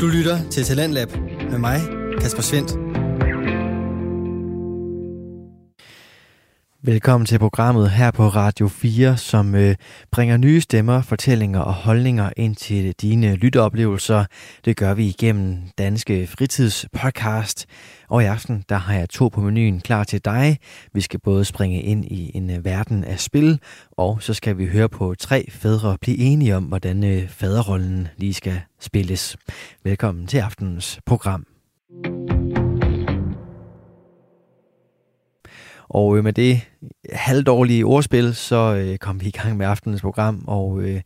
Du lytter til Talentlab med mig, Kasper Svendt. Velkommen til programmet her på Radio 4, som øh, bringer nye stemmer, fortællinger og holdninger ind til dine lytteoplevelser. Det gør vi igennem Danske Fritidspodcast. Og i aften, der har jeg to på menuen klar til dig. Vi skal både springe ind i en øh, verden af spil, og så skal vi høre på tre fædre blive enige om, hvordan øh, faderrollen lige skal spilles. Velkommen til aftenens program. Og øh, med det halvdårlige ordspil, så øh, kom vi i gang med aftenens program, og øh,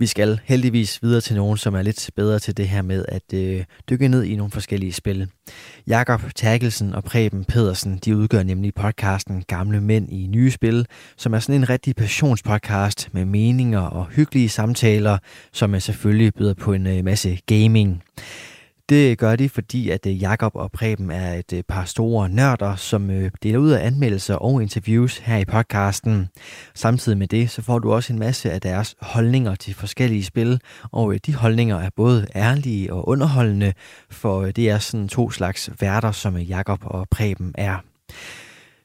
vi skal heldigvis videre til nogen, som er lidt bedre til det her med at øh, dykke ned i nogle forskellige spil. Jakob Terkelsen og Preben Pedersen, de udgør nemlig podcasten Gamle Mænd i Nye Spil, som er sådan en rigtig passionspodcast med meninger og hyggelige samtaler, som øh, selvfølgelig byder på en øh, masse gaming. Det gør de, fordi at øh, Jakob og Preben er et øh, par store nørder, som øh, deler ud af anmeldelser og interviews her i podcasten. Samtidig med det, så får du også en masse af deres holdninger til forskellige spil, og de holdninger er både ærlige og underholdende, for det er sådan to slags værter, som Jakob og Preben er.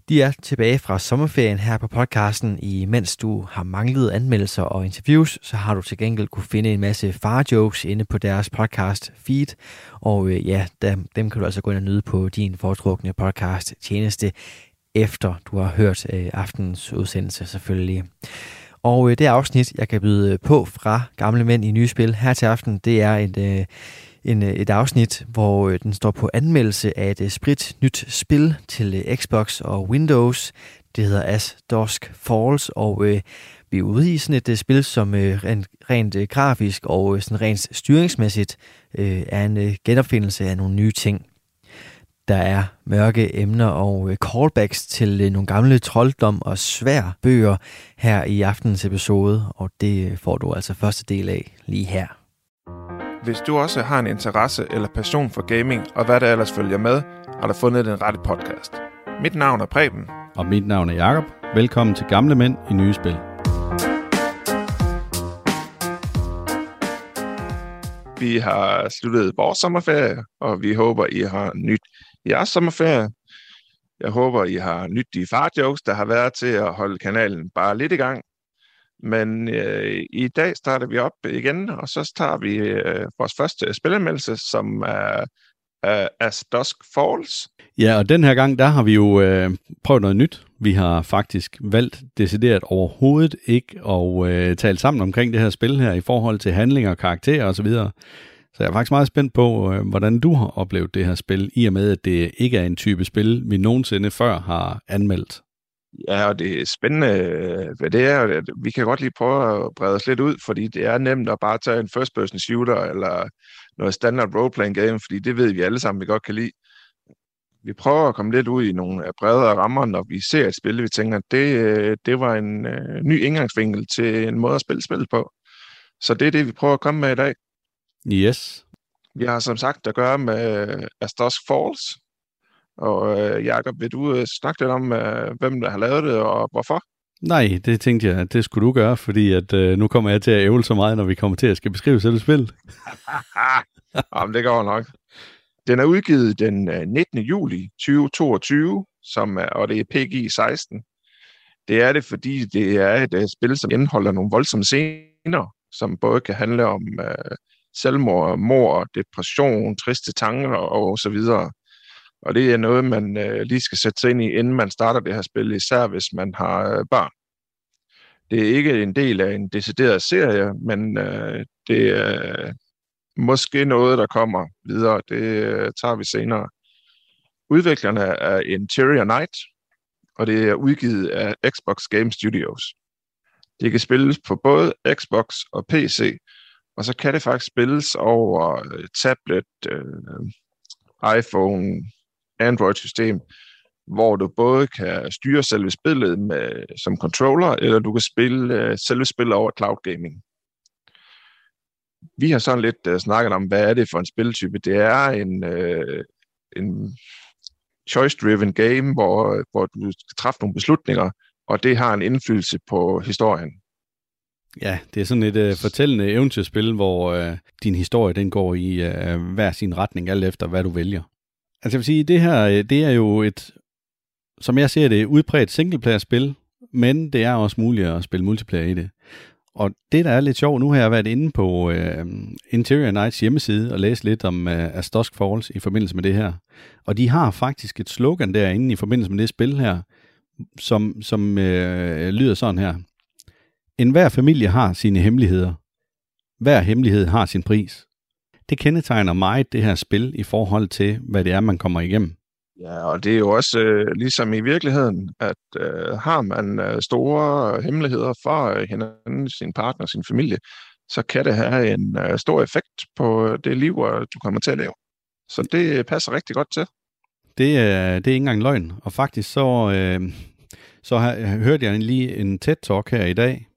De er tilbage fra sommerferien her på podcasten. I mens du har manglet anmeldelser og interviews, så har du til gengæld kunne finde en masse far-jokes inde på deres podcast feed. Og øh, ja, dem, dem kan du altså gå ind og nyde på din foretrukne podcast tjeneste, efter du har hørt øh, aftenens udsendelse selvfølgelig. Og øh, det afsnit, jeg kan byde på fra Gamle Mænd i Nye Spil her til aften, det er et, øh, en, øh, et afsnit, hvor øh, den står på anmeldelse af et øh, sprit nyt spil til Xbox og Windows. Det hedder As Dusk Falls, og øh, vi er ude i sådan et spil, som øh, rent, rent øh, grafisk og sådan rent styringsmæssigt øh, er en øh, genopfindelse af nogle nye ting. Der er mørke emner og øh, callbacks til øh, nogle gamle trolddom og svær bøger her i aftenens episode, og det får du altså første del af lige her. Hvis du også har en interesse eller passion for gaming, og hvad der ellers følger med, har du fundet den rette podcast. Mit navn er Preben. Og mit navn er Jakob. Velkommen til Gamle Mænd i Nye Spil. Vi har sluttet vores sommerferie, og vi håber, I har nyt jeres sommerferie. Jeg håber, I har nyt de farjokes, der har været til at holde kanalen bare lidt i gang. Men øh, i dag starter vi op igen, og så tager vi øh, vores første spilanmeldelse, som er øh, As Dusk Falls. Ja, og den her gang, der har vi jo øh, prøvet noget nyt. Vi har faktisk valgt decideret overhovedet ikke at øh, tale sammen omkring det her spil her i forhold til handlinger, karakterer osv. Så jeg er faktisk meget spændt på, øh, hvordan du har oplevet det her spil, i og med, at det ikke er en type spil, vi nogensinde før har anmeldt. Ja, og det er spændende, hvad det er. Vi kan godt lige prøve at brede os lidt ud, fordi det er nemt at bare tage en first-person shooter eller noget standard role-playing game, fordi det ved vi alle sammen, vi godt kan lide. Vi prøver at komme lidt ud i nogle bredere rammer, når vi ser et spil. Vi tænker, at det, det var en ny indgangsvinkel til en måde at spille spil på. Så det er det, vi prøver at komme med i dag. Yes. Vi har som sagt at gøre med Astos Falls, og øh, Jacob, vil du øh, snakke lidt om, øh, hvem der har lavet det, og hvorfor? Nej, det tænkte jeg, at det skulle du gøre, fordi at, øh, nu kommer jeg til at ævle så meget, når vi kommer til at skal beskrive selv spillet. Jamen, det går nok. Den er udgivet den 19. Øh, juli 2022, som er, og det er PG 16. Det er det, fordi det er et uh, spil, som indeholder nogle voldsomme scener, som både kan handle om uh, selvmord, mor, depression, triste tanker og så videre. Og det er noget, man øh, lige skal sætte sig ind i, inden man starter det her spil, især hvis man har øh, børn. Det er ikke en del af en decideret serie, men øh, det er måske noget, der kommer videre. Det øh, tager vi senere. Udviklerne er Interior Night, og det er udgivet af Xbox Game Studios. Det kan spilles på både Xbox og PC, og så kan det faktisk spilles over øh, tablet, øh, iPhone, Android-system, hvor du både kan styre selve spillet med, som controller, eller du kan spille øh, selve spillet over cloud gaming. Vi har sådan lidt øh, snakket om, hvad er det for en spiltype. Det er en, øh, en choice-driven game, hvor, hvor du skal træffe nogle beslutninger, og det har en indflydelse på historien. Ja, det er sådan et øh, fortællende eventyrspil, hvor øh, din historie den går i øh, hver sin retning, alt efter hvad du vælger. Altså jeg vil sige, det her øh, det er jo et, som jeg ser det, udbredt singleplayer-spil, men det er også muligt at spille multiplayer i det. Og det, der er lidt sjovt, nu har jeg været inde på øh, Interior Nights hjemmeside og læst lidt om øh, Astosk Falls i forbindelse med det her. Og de har faktisk et slogan derinde i forbindelse med det spil her, som, som øh, lyder sådan her. En hver familie har sine hemmeligheder. Hver hemmelighed har sin pris. Det kendetegner meget det her spil i forhold til, hvad det er, man kommer igennem. Ja, og det er jo også øh, ligesom i virkeligheden, at øh, har man øh, store hemmeligheder for øh, hinanden, sin partner, sin familie, så kan det have en øh, stor effekt på det liv, du kommer til at leve. Så det passer rigtig godt til. Det, øh, det er ikke engang løgn. Og faktisk så, øh, så har, hørte jeg lige en TED-talk her i dag,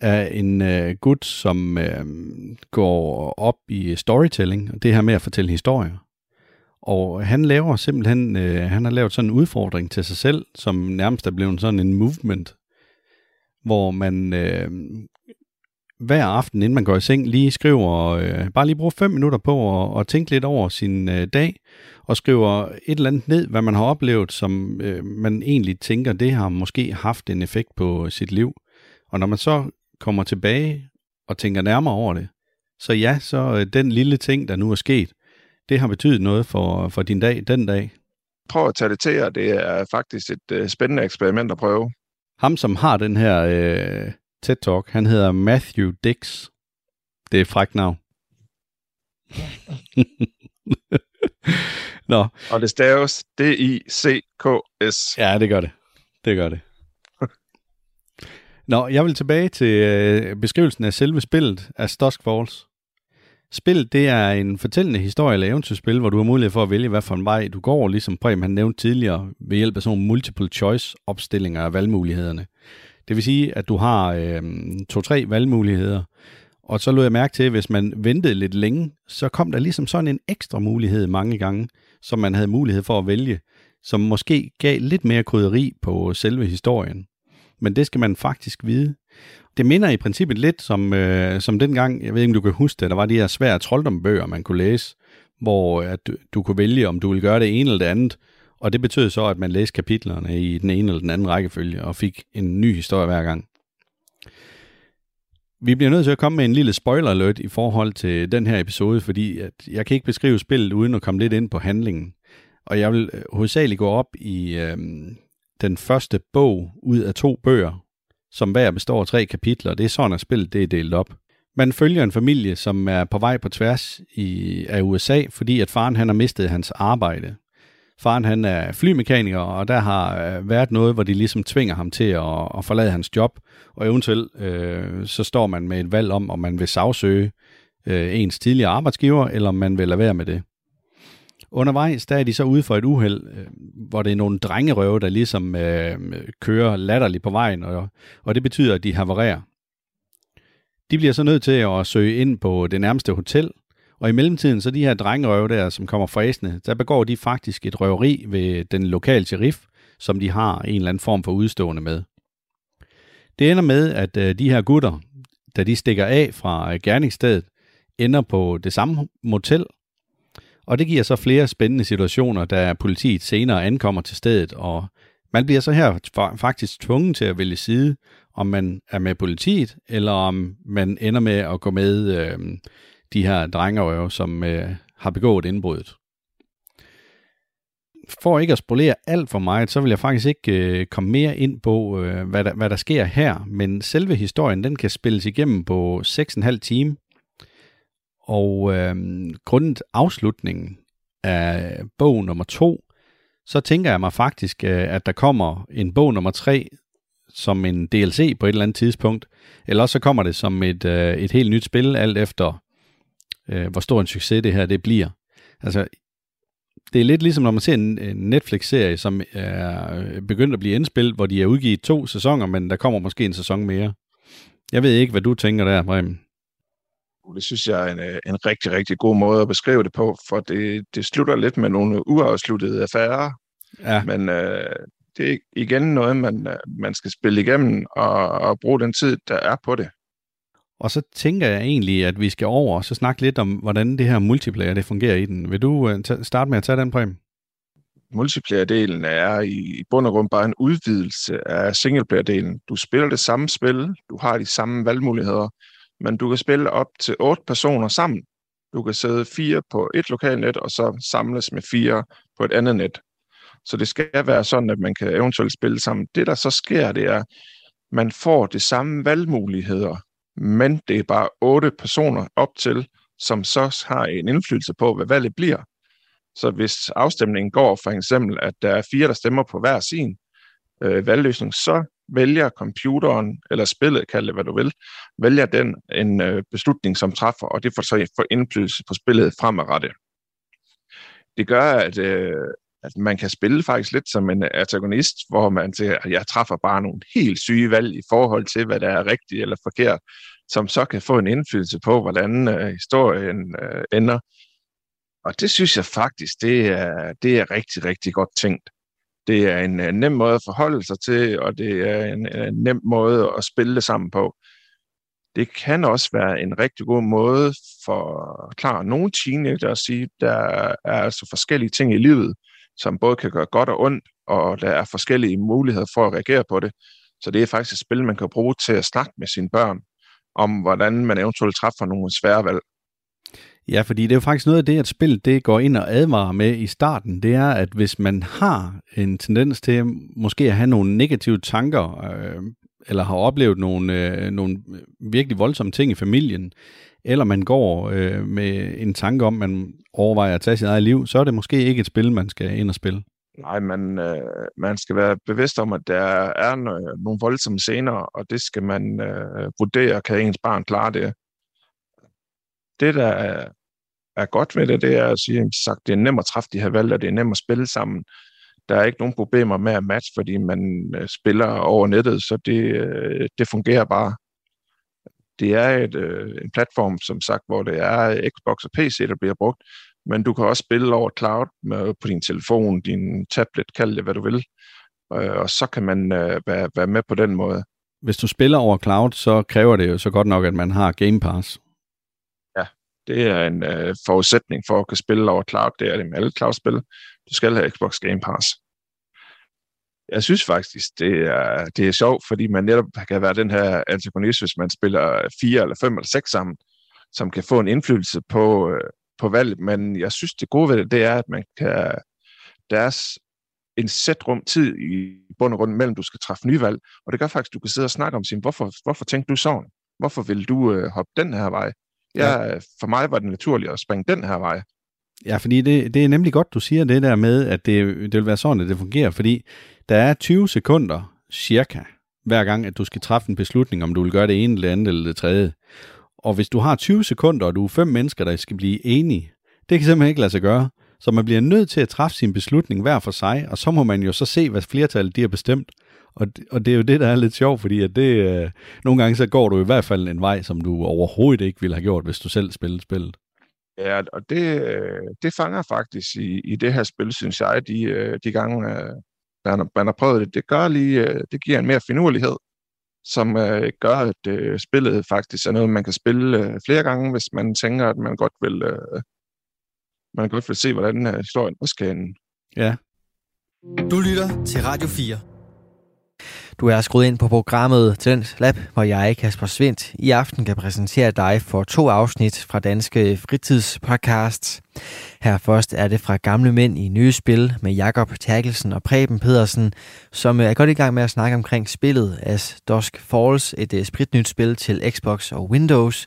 af en øh, gut, som øh, går op i storytelling, og det her med at fortælle historier. Og han laver simpelthen, øh, han har lavet sådan en udfordring til sig selv, som nærmest er blevet sådan en movement, hvor man øh, hver aften, inden man går i seng, lige skriver, øh, bare lige bruger fem minutter på at, at tænke lidt over sin øh, dag, og skriver et eller andet ned, hvad man har oplevet, som øh, man egentlig tænker, det har måske haft en effekt på sit liv. Og når man så kommer tilbage og tænker nærmere over det, så ja, så øh, den lille ting, der nu er sket, det har betydet noget for, for din dag den dag. Prøv at tage det til jer. Det er faktisk et uh, spændende eksperiment at prøve. Ham, som har den her uh, TED-talk, han hedder Matthew Dix. Det er frækt navn. Nå. Og det staves D-I-C-K-S. Ja, det gør det. Det gør det. Nå, jeg vil tilbage til øh, beskrivelsen af selve spillet af Dusk Falls. Spillet det er en fortællende historie eller eventyrspil, hvor du har mulighed for at vælge, hvad for en vej du går, ligesom Prem han nævnte tidligere, ved hjælp af sådan nogle multiple choice opstillinger af valgmulighederne. Det vil sige, at du har øh, to-tre valgmuligheder, og så lod jeg mærke til, at hvis man ventede lidt længe, så kom der ligesom sådan en ekstra mulighed mange gange, som man havde mulighed for at vælge, som måske gav lidt mere krydderi på selve historien men det skal man faktisk vide. Det minder i princippet lidt som, øh, som dengang, jeg ved ikke om du kan huske det, der var de her svære trolddombøger, man kunne læse, hvor øh, at du, du kunne vælge, om du ville gøre det ene eller det andet, og det betød så, at man læste kapitlerne i den ene eller den anden rækkefølge, og fik en ny historie hver gang. Vi bliver nødt til at komme med en lille spoiler alert i forhold til den her episode, fordi at jeg kan ikke beskrive spillet uden at komme lidt ind på handlingen. Og jeg vil øh, hovedsageligt gå op i, øh, den første bog ud af to bøger, som hver består af tre kapitler. Det er sådan, at spillet det er delt op. Man følger en familie, som er på vej på tværs i, af USA, fordi at faren han har mistet hans arbejde. Faren han er flymekaniker, og der har øh, været noget, hvor de ligesom tvinger ham til at, at forlade hans job, og eventuelt øh, så står man med et valg om, om man vil sagsøge øh, ens tidligere arbejdsgiver, eller om man vil lade være med det. Undervejs, der er de så ude for et uheld, øh, hvor det er nogle drengerøve, der ligesom øh, kører latterligt på vejen, og, og det betyder, at de havarerer. De bliver så nødt til at søge ind på det nærmeste hotel, og i mellemtiden, så de her drengerøve der, som kommer fræsende, der begår de faktisk et røveri ved den lokale sheriff, som de har en eller anden form for udstående med. Det ender med, at øh, de her gutter, da de stikker af fra øh, gerningsstedet, ender på det samme motel, og det giver så flere spændende situationer, da politiet senere ankommer til stedet, og man bliver så her faktisk tvunget til at vælge side, om man er med politiet, eller om man ender med at gå med øh, de her drengerøve, som øh, har begået indbruddet. For ikke at spolere alt for meget, så vil jeg faktisk ikke øh, komme mere ind på, øh, hvad, der, hvad der sker her, men selve historien, den kan spilles igennem på 6,5 timer, og øh, grundet afslutningen af bog nummer to, så tænker jeg mig faktisk, øh, at der kommer en bog nummer tre som en DLC på et eller andet tidspunkt, eller også så kommer det som et, øh, et helt nyt spil, alt efter øh, hvor stor en succes det her det bliver. Altså, det er lidt ligesom når man ser en, en Netflix-serie, som er begyndt at blive indspillet, hvor de har udgivet to sæsoner, men der kommer måske en sæson mere. Jeg ved ikke, hvad du tænker der, Bremen. Det synes jeg er en, øh, en rigtig, rigtig god måde at beskrive det på, for det, det slutter lidt med nogle uafsluttede affærer. Ja. Men øh, det er igen noget, man, øh, man skal spille igennem og, og bruge den tid, der er på det. Og så tænker jeg egentlig, at vi skal over og så snakke lidt om, hvordan det her multiplayer det fungerer i den. Vil du øh, starte med at tage den, Prem? Multiplayer-delen er i bund og grund bare en udvidelse af singleplayer-delen. Du spiller det samme spil, du har de samme valgmuligheder, men du kan spille op til otte personer sammen. Du kan sidde fire på et lokalnet, og så samles med fire på et andet net. Så det skal være sådan, at man kan eventuelt spille sammen. Det, der så sker, det er, man får de samme valgmuligheder, men det er bare otte personer op til, som så har en indflydelse på, hvad valget bliver. Så hvis afstemningen går for eksempel, at der er fire, der stemmer på hver sin øh, valgløsning, så vælger computeren, eller spillet, kald det hvad du vil, vælger den en øh, beslutning, som træffer, og det får så får indflydelse på spillet fremadrettet. Det gør, at, øh, at man kan spille faktisk lidt som en øh, antagonist, hvor man siger, at jeg træffer bare nogle helt syge valg i forhold til, hvad der er rigtigt eller forkert, som så kan få en indflydelse på, hvordan øh, historien øh, ender. Og det synes jeg faktisk, det er, det er rigtig, rigtig godt tænkt. Det er en, en nem måde at forholde sig til, og det er en, en nem måde at spille det sammen på. Det kan også være en rigtig god måde for klar nogle teenager at sige, der er altså forskellige ting i livet, som både kan gøre godt og ondt, og der er forskellige muligheder for at reagere på det. Så det er faktisk et spil, man kan bruge til at snakke med sine børn om, hvordan man eventuelt træffer nogle svære valg. Ja, fordi det er jo faktisk noget af det, at spillet det går ind og advarer med i starten. Det er, at hvis man har en tendens til måske at have nogle negative tanker, øh, eller har oplevet nogle, øh, nogle virkelig voldsomme ting i familien, eller man går øh, med en tanke om, at man overvejer at tage sit eget liv, så er det måske ikke et spil, man skal ind og spille. Nej, man, øh, man skal være bevidst om, at der er nogle voldsomme scener, og det skal man øh, vurdere, kan ens barn klare det. Det, der er, godt ved det, det er at sige, at sagt, det er nemt at træffe de her valg, og det er nemt at spille sammen. Der er ikke nogen problemer med at matche, fordi man øh, spiller over nettet, så det, øh, det fungerer bare. Det er et, øh, en platform, som sagt, hvor det er Xbox og PC, der bliver brugt, men du kan også spille over cloud med, på din telefon, din tablet, kald det hvad du vil, og så kan man være, være med på den måde. Hvis du spiller over cloud, så kræver det jo så godt nok, at man har Game Pass. Det er en øh, forudsætning for at kunne spille over cloud. Det er det med alle cloud-spil. Du skal have Xbox Game Pass. Jeg synes faktisk, det er, det er sjovt, fordi man netop kan være den her antagonist, hvis man spiller fire eller fem eller seks sammen, som kan få en indflydelse på, øh, på valget, men jeg synes, det gode ved det, det er, at man kan, deres en sæt rum tid i bund og grund mellem, du skal træffe nye valg, og det gør faktisk, at du kan sidde og snakke om sin, hvorfor, hvorfor tænkte du sådan? Hvorfor vil du øh, hoppe den her vej? Ja, ja. For mig var det naturligt at springe den her vej. Ja, fordi det, det er nemlig godt, du siger det der med, at det, det vil være sådan, at det fungerer, fordi der er 20 sekunder cirka, hver gang, at du skal træffe en beslutning, om du vil gøre det ene, eller andet, eller det tredje. Og hvis du har 20 sekunder, og du er fem mennesker, der skal blive enige, det kan simpelthen ikke lade sig gøre. Så man bliver nødt til at træffe sin beslutning hver for sig, og så må man jo så se, hvad flertallet de har bestemt. Og, og det er jo det, der er lidt sjovt, fordi at det, øh, nogle gange så går du i hvert fald en vej, som du overhovedet ikke ville have gjort, hvis du selv spillede spillet. Ja, og det, det fanger faktisk i, i det her spil, synes jeg, de, øh, de gange, øh, man, man har prøvet det. Det gør lige, øh, det giver en mere finurlighed som øh, gør, at øh, spillet faktisk er noget, man kan spille øh, flere gange, hvis man tænker, at man godt vil, øh, man godt vil se, hvordan øh, historien også kan ende. Ja. Du lytter til Radio 4. Du er skruet ind på programmet Talent Lab, hvor jeg, Kasper Svendt, i aften kan præsentere dig for to afsnit fra Danske Fritidspodcasts. Her først er det fra Gamle Mænd i Nye Spil med Jakob Terkelsen og Preben Pedersen, som er godt i gang med at snakke omkring spillet As Dusk Falls, et øh, spritnyt spil til Xbox og Windows,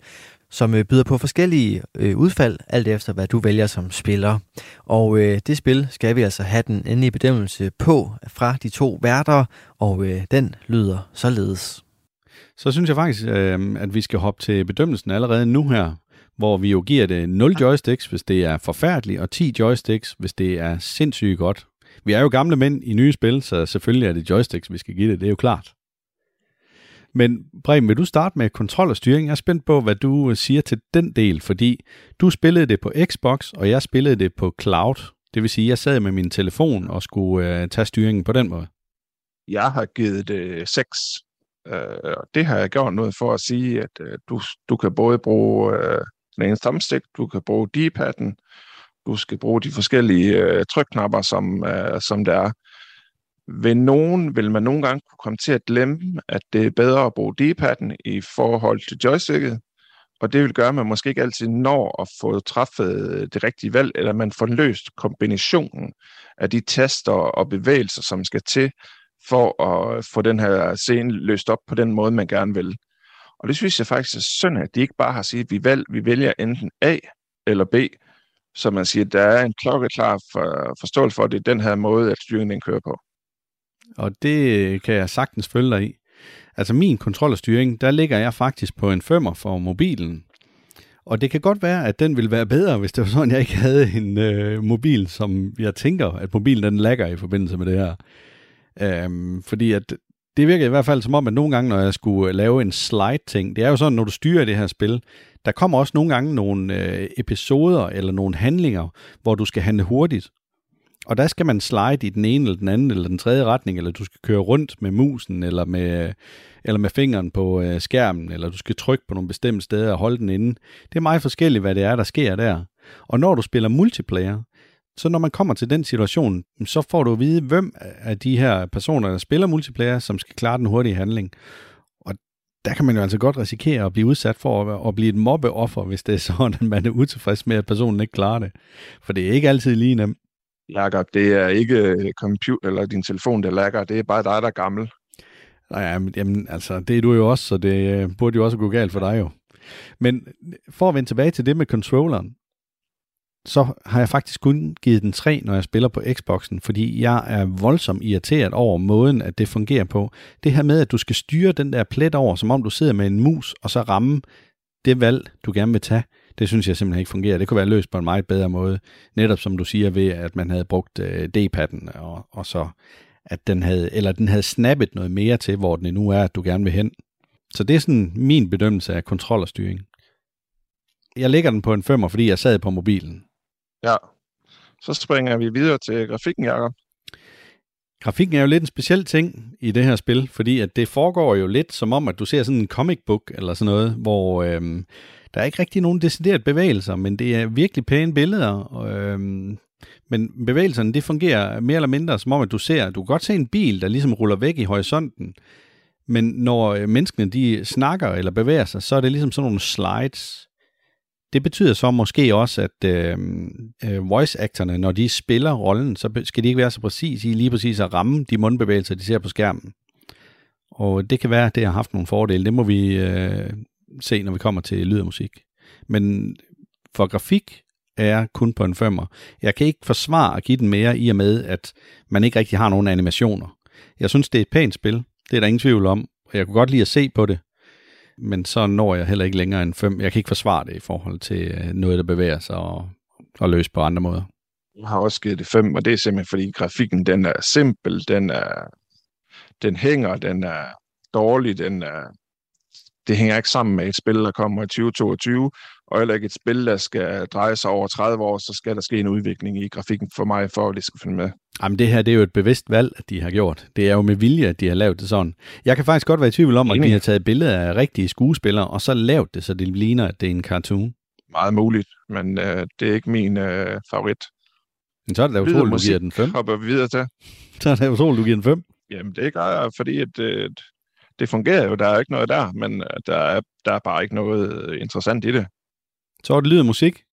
som øh, byder på forskellige øh, udfald, alt efter hvad du vælger som spiller. Og øh, det spil skal vi altså have den endelige bedømmelse på fra de to værter, og øh, den lyder således. Så synes jeg faktisk, øh, at vi skal hoppe til bedømmelsen allerede nu her, hvor vi jo giver det 0 joysticks, hvis det er forfærdeligt, og 10 joysticks, hvis det er sindssygt godt. Vi er jo gamle mænd i nye spil, så selvfølgelig er det joysticks, vi skal give det, det er jo klart. Men Brem, vil du starte med kontrol og styring? Jeg er spændt på, hvad du øh, siger til den del, fordi du spillede det på Xbox, og jeg spillede det på cloud. Det vil sige, at jeg sad med min telefon og skulle øh, tage styringen på den måde. Jeg har givet det 6. Øh, og det har jeg gjort noget for at sige, at øh, du, du kan både bruge øh, den ene thumbstick, du kan bruge D-padden, du skal bruge de forskellige øh, trykknapper, som, øh, som der er. Ved nogen vil man nogle gange kunne komme til at glemme, at det er bedre at bruge D-padden i forhold til joysticket, og det vil gøre, at man måske ikke altid når at få træffet det rigtige valg, eller man får løst kombinationen af de taster og bevægelser, som skal til for at få den her scene løst op på den måde, man gerne vil. Og det synes jeg faktisk er synd, at de ikke bare har sagt, at vi, valg, vi vælger enten A eller B, så man siger, at der er en klokkeklar for, forståelse for, at det er den her måde, at styringen kører på. Og det kan jeg sagtens følge dig i. Altså min kontrol og styring, der ligger jeg faktisk på en femmer for mobilen. Og det kan godt være, at den ville være bedre, hvis det var sådan, jeg ikke havde en øh, mobil, som jeg tænker, at mobilen den lagger i forbindelse med det her. Øhm, fordi at det virker i hvert fald som om, at nogle gange, når jeg skulle øh, lave en slide-ting, det er jo sådan, når du styrer det her spil, der kommer også nogle gange nogle øh, episoder eller nogle handlinger, hvor du skal handle hurtigt. Og der skal man slide i den ene eller den anden eller den tredje retning, eller du skal køre rundt med musen eller med, eller med fingeren på øh, skærmen, eller du skal trykke på nogle bestemte steder og holde den inde. Det er meget forskelligt, hvad det er, der sker der. Og når du spiller multiplayer, så når man kommer til den situation, så får du at vide, hvem af de her personer, der spiller multiplayer, som skal klare den hurtige handling. Og der kan man jo altså godt risikere at blive udsat for at, at blive et mobbeoffer, hvis det er sådan, at man er utilfreds med, at personen ikke klarer det. For det er ikke altid lige nemt. Jakob, det er ikke øh, computer eller din telefon, der lagger. Det er bare dig, der er gammel. Nej, jamen, altså, det er du jo også, så det øh, burde jo også gå galt for dig jo. Men øh, for at vende tilbage til det med controlleren, så har jeg faktisk kun givet den 3, når jeg spiller på Xboxen, fordi jeg er voldsomt irriteret over måden, at det fungerer på. Det her med, at du skal styre den der plet over, som om du sidder med en mus, og så ramme det valg, du gerne vil tage, det synes jeg simpelthen ikke fungerer. Det kunne være løst på en meget bedre måde. Netop som du siger ved, at man havde brugt øh, D-padden, og, og så at den havde, eller den havde snappet noget mere til, hvor den nu er, at du gerne vil hen. Så det er sådan min bedømmelse af kontrol og styring. Jeg lægger den på en femmer, fordi jeg sad på mobilen. Ja. Så springer vi videre til grafikken, Jacob. Grafikken er jo lidt en speciel ting i det her spil, fordi at det foregår jo lidt som om, at du ser sådan en comic book eller sådan noget, hvor øhm, der er ikke rigtig nogen decideret bevægelser, men det er virkelig pæne billeder. Øhm, men bevægelserne, det fungerer mere eller mindre som om, at du ser, du kan godt se en bil, der ligesom ruller væk i horisonten, men når øh, menneskene de snakker eller bevæger sig, så er det ligesom sådan nogle slides, det betyder så måske også, at øhm, øh, øh, voice-actorne, når de spiller rollen, så skal de ikke være så præcis i lige præcis at ramme de mundbevægelser, de ser på skærmen. Og det kan være, at det har haft nogle fordele. Det må vi øh, se, når vi kommer til lyd og musik. Men for grafik er jeg kun på en femmer. Jeg kan ikke forsvare at give den mere, i og med, at man ikke rigtig har nogen animationer. Jeg synes, det er et pænt spil. Det er der ingen tvivl om. Og jeg kunne godt lide at se på det men så når jeg heller ikke længere end 5. Jeg kan ikke forsvare det i forhold til øh, noget, der bevæger sig og, og løse på andre måder. Jeg har også givet det 5, og det er simpelthen fordi grafikken den er simpel, den er den hænger, den er dårlig, den er det hænger ikke sammen med et spil, der kommer i 2022, og heller ikke et spil, der skal dreje sig over 30 år, så skal der ske en udvikling i grafikken for mig, for at det skal finde med. Jamen det her, det er jo et bevidst valg, at de har gjort. Det er jo med vilje, at de har lavet det sådan. Jeg kan faktisk godt være i tvivl om, Enig. at de har taget billeder af rigtige skuespillere, og så lavet det, så det ligner, at det er en cartoon. Meget muligt, men øh, det er ikke min øh, favorit. Men så er det da utroligt, du giver den 5. hopper vi videre til. Så er det utroligt, du giver den 5. Jamen det gør jeg, fordi at, øh, det fungerer jo, der er ikke noget der, men øh, der er, der er bare ikke noget øh, interessant i det. Så er det lyd musik.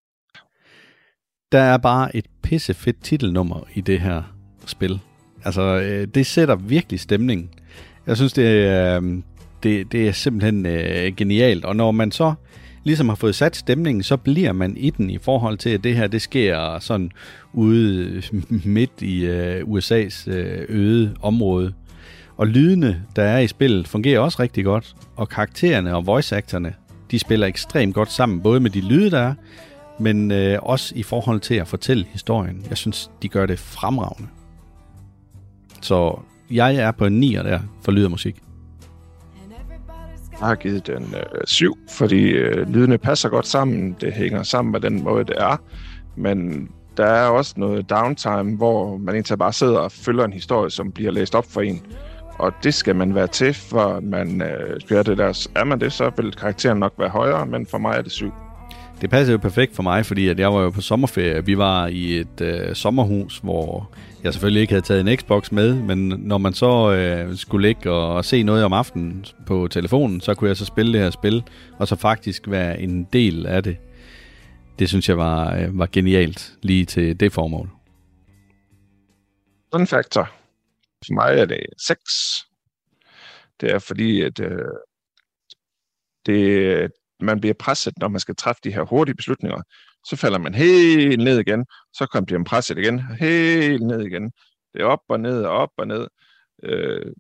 Der er bare et pissefedt titelnummer i det her spil. Altså, øh, det sætter virkelig stemning. Jeg synes, det er, øh, det, det er simpelthen øh, genialt. Og når man så ligesom har fået sat stemningen, så bliver man i den i forhold til, at det her, det sker sådan ude midt i øh, USA's øh, øde område. Og lydene, der er i spillet, fungerer også rigtig godt. Og karaktererne og voice-actorne, de spiller ekstremt godt sammen, både med de lyde, der er, men øh, også i forhold til at fortælle historien. Jeg synes, de gør det fremragende. Så jeg er på en 9'er der for lyd og musik. Jeg har givet den øh, 7, fordi øh, lydene passer godt sammen. Det hænger sammen med den måde, det er. Men der er også noget downtime, hvor man egentlig bare sidder og følger en historie, som bliver læst op for en. Og det skal man være til, for man øh, gør det der. Er man det, så vil karakteren nok være højere, men for mig er det syv. Det passer jo perfekt for mig, fordi at jeg var jo på sommerferie. Vi var i et øh, sommerhus, hvor jeg selvfølgelig ikke havde taget en Xbox med, men når man så øh, skulle ligge og, og se noget om aftenen på telefonen, så kunne jeg så spille det her spil, og så faktisk være en del af det. Det synes jeg var, øh, var genialt lige til det formål. Fun factor. For mig er det 6. Det er fordi, at øh, det, man bliver presset, når man skal træffe de her hurtige beslutninger. Så falder man helt ned igen, så kommer man presset igen, helt ned igen. Det er op og ned og op og ned. Øh,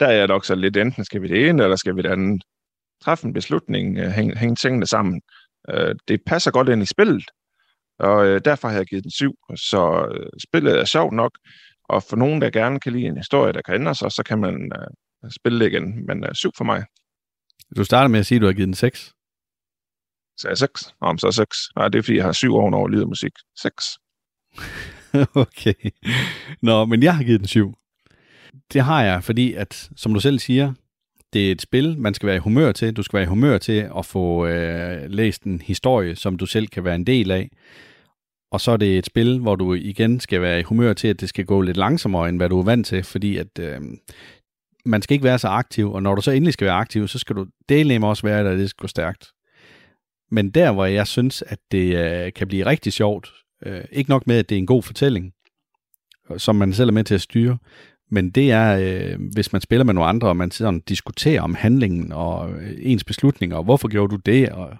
der er jeg nok så lidt, enten skal vi det ene, eller skal vi det andet. Træffe en beslutning, øh, hænge, hænge tingene sammen. Øh, det passer godt ind i spillet, og øh, derfor har jeg givet den syv. Så øh, spillet er sjovt nok, og for nogen, der gerne kan lide en historie, der kan ændre sig, så kan man øh, spille det igen. Men øh, syv for mig. Du starter med at sige, at du har givet den 6. Så er 6. Om så er 6. Nej, det er fordi, jeg har syv år over lyd musik. 6. okay. Nå, men jeg har givet den 7. Det har jeg, fordi at, som du selv siger, det er et spil, man skal være i humør til. Du skal være i humør til at få øh, læst en historie, som du selv kan være en del af. Og så er det et spil, hvor du igen skal være i humør til, at det skal gå lidt langsommere, end hvad du er vant til, fordi at øh, man skal ikke være så aktiv, og når du så endelig skal være aktiv, så skal du dele også være der, at det skal gå stærkt. Men der, hvor jeg synes, at det øh, kan blive rigtig sjovt, øh, ikke nok med, at det er en god fortælling, som man selv er med til at styre, men det er, øh, hvis man spiller med nogle andre, og man og diskuterer om handlingen og øh, ens beslutninger, og hvorfor gjorde du det, og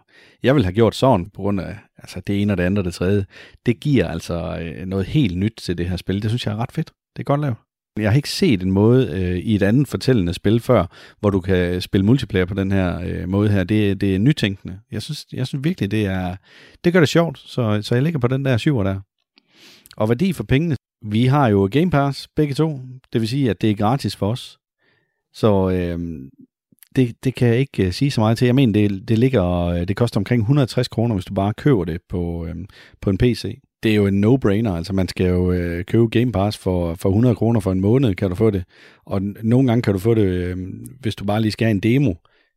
jeg vil have gjort sådan på grund af altså det ene og det andet og det tredje. Det giver altså øh, noget helt nyt til det her spil. Det synes jeg er ret fedt. Det er godt lavet. Jeg har ikke set en måde øh, i et andet fortællende spil før, hvor du kan spille multiplayer på den her øh, måde her. Det, det er nytænkende. Jeg synes, jeg synes virkelig, det er det gør det sjovt, så, så jeg ligger på den der syver der. Og værdi for pengene. Vi har jo Game Pass begge to. Det vil sige, at det er gratis for os. Så øh, det, det kan jeg ikke uh, sige så meget til. Jeg mener, det, det ligger, øh, det koster omkring 160 kroner, hvis du bare køber det på, øh, på en PC. Det er jo en no-brainer, altså man skal jo øh, købe Game Pass for, for 100 kroner for en måned, kan du få det. Og nogle gange kan du få det, øh, hvis du bare lige skal have en demo,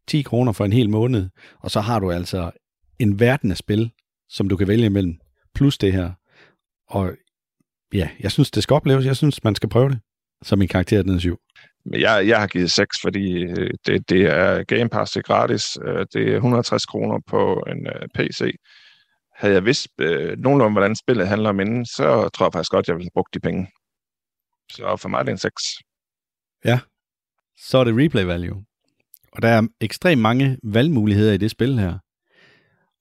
10 kroner for en hel måned, og så har du altså en verden af spil, som du kan vælge imellem, plus det her. Og ja, jeg synes, det skal opleves. Jeg synes, man skal prøve det, som min karakter den 7. Men jeg, jeg har givet 6, fordi øh, det, det er Game Pass, det er gratis. Øh, det er 160 kroner på en uh, PC. Havde jeg vidst uh, nogenlunde, hvordan spillet handler om inden, så tror jeg faktisk godt, jeg ville have brugt de penge. Så for mig er det en 6. Ja, så er det replay value. Og der er ekstremt mange valgmuligheder i det spil her.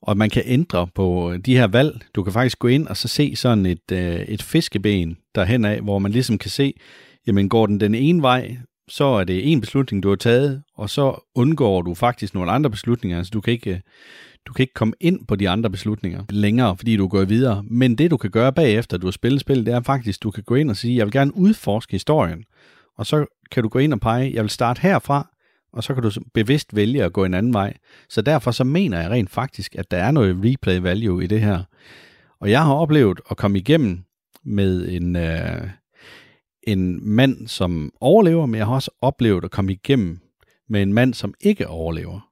Og man kan ændre på øh, de her valg. Du kan faktisk gå ind og så se sådan et, øh, et fiskeben derhen af, hvor man ligesom kan se, jamen går den den ene vej, så er det en beslutning, du har taget, og så undgår du faktisk nogle andre beslutninger. Altså du kan ikke, øh, du kan ikke komme ind på de andre beslutninger længere, fordi du går videre. Men det du kan gøre bagefter, du har spillet spil, det er faktisk, du kan gå ind og sige, jeg vil gerne udforske historien. Og så kan du gå ind og pege, jeg vil starte herfra, og så kan du bevidst vælge at gå en anden vej. Så derfor så mener jeg rent faktisk, at der er noget replay value i det her. Og jeg har oplevet at komme igennem med en, øh, en mand, som overlever, men jeg har også oplevet at komme igennem med en mand, som ikke overlever.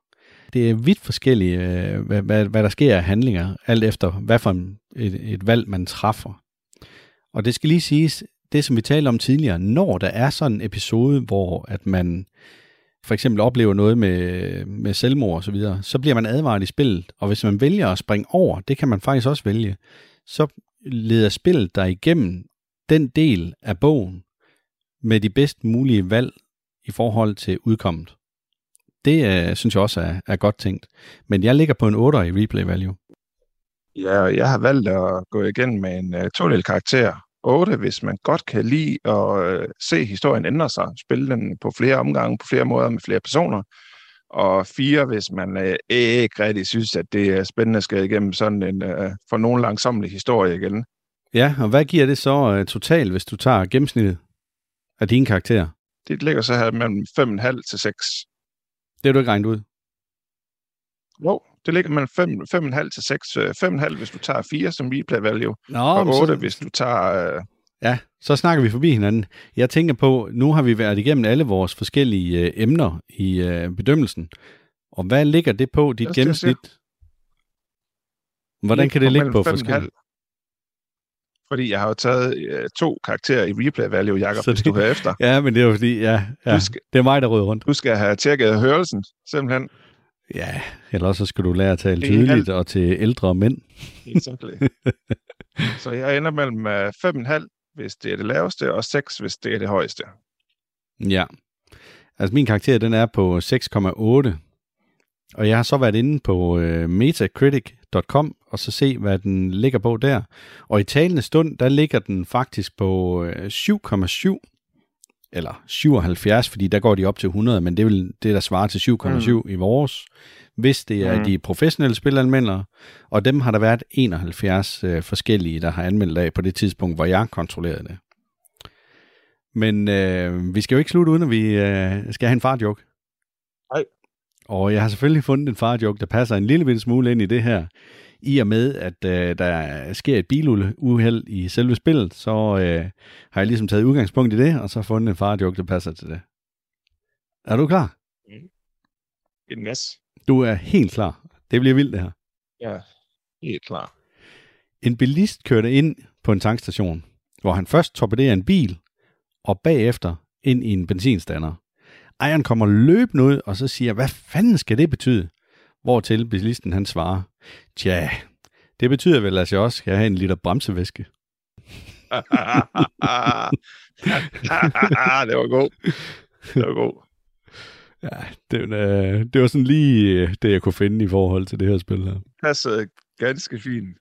Det er vidt forskellige, øh, hvad, hvad, hvad der sker af handlinger, alt efter hvad for et, et valg man træffer. Og det skal lige siges, det som vi talte om tidligere, når der er sådan en episode, hvor at man for eksempel oplever noget med, med selvmord og så videre, så bliver man advaret i spillet, og hvis man vælger at springe over, det kan man faktisk også vælge, så leder spillet dig igennem den del af bogen med de bedst mulige valg i forhold til udkommet. Det øh, synes jeg også er, er godt tænkt. Men jeg ligger på en 8 i replay value. Ja, jeg har valgt at gå igen med en øh, to karakter. 8, hvis man godt kan lide at uh, se historien ændre sig, spille den på flere omgange, på flere måder med flere personer. Og 4, hvis man uh, ikke rigtig synes, at det er spændende at skal igennem sådan en uh, for nogen langsomlig historie igen. Ja, og hvad giver det så uh, totalt, hvis du tager gennemsnittet af dine karakterer? Det ligger så her mellem 5,5 til 6. Det har du ikke regnet ud? Jo, det ligger mellem 5,5 til 6. 5,5 hvis du tager 4 som replay value, Nå, og 8 så... hvis du tager uh, Ja, så snakker vi forbi hinanden. Jeg tænker på, nu har vi været igennem alle vores forskellige øh, emner i øh, bedømmelsen. Og hvad ligger det på, dit gennemsnit? Hvordan kan det ligge på forskellige? Fordi jeg har jo taget øh, to karakterer i replay value, Jacob, Så hvis det- du hører efter. Ja, men det er jo fordi, ja, ja Du skal, det er mig, der rød rundt. du skal have tjekket hørelsen, simpelthen. Ja, eller så skal du lære at tale tydeligt og til ældre mænd. Exactly. så jeg ender mellem øh, 5,5, hvis det er det laveste, og 6, hvis det er det højeste. Ja. Altså min karakter, den er på 6,8. Og jeg har så været inde på øh, metacritic.com og så se, hvad den ligger på der. Og i talende stund, der ligger den faktisk på øh, 7,7. Eller 77, fordi der går de op til 100, men det er vel det, der svarer til 7,7 mm. i vores. Hvis det er Mm. de professionelle spilanmeldere, og dem har der været 71 øh, forskellige, der har anmeldt af på det tidspunkt, hvor jeg kontrollerede det. Men øh, vi skal jo ikke slutte, uden at vi øh, skal have en fartjoke. Nej. Og jeg har selvfølgelig fundet en fartjoke, der passer en lille bitte smule ind i det her. I og med, at øh, der sker et biluheld i selve spillet, så øh, har jeg ligesom taget udgangspunkt i det, og så fundet en fartjoke, der passer til det. Er du klar? En gas. Du er helt klar. Det bliver vildt, det her. Ja, helt klar. En bilist kørte ind på en tankstation, hvor han først torpederer en bil, og bagefter ind i en benzinstander. Ejeren kommer løbende ud, og så siger, hvad fanden skal det betyde? Hvortil bilisten han svarer, tja, det betyder vel, at jeg også skal have en liter bremsevæske. det var god. Det var god. Ja, det, øh, det var sådan lige øh, det, jeg kunne finde i forhold til det her spil her. Passede ganske fint.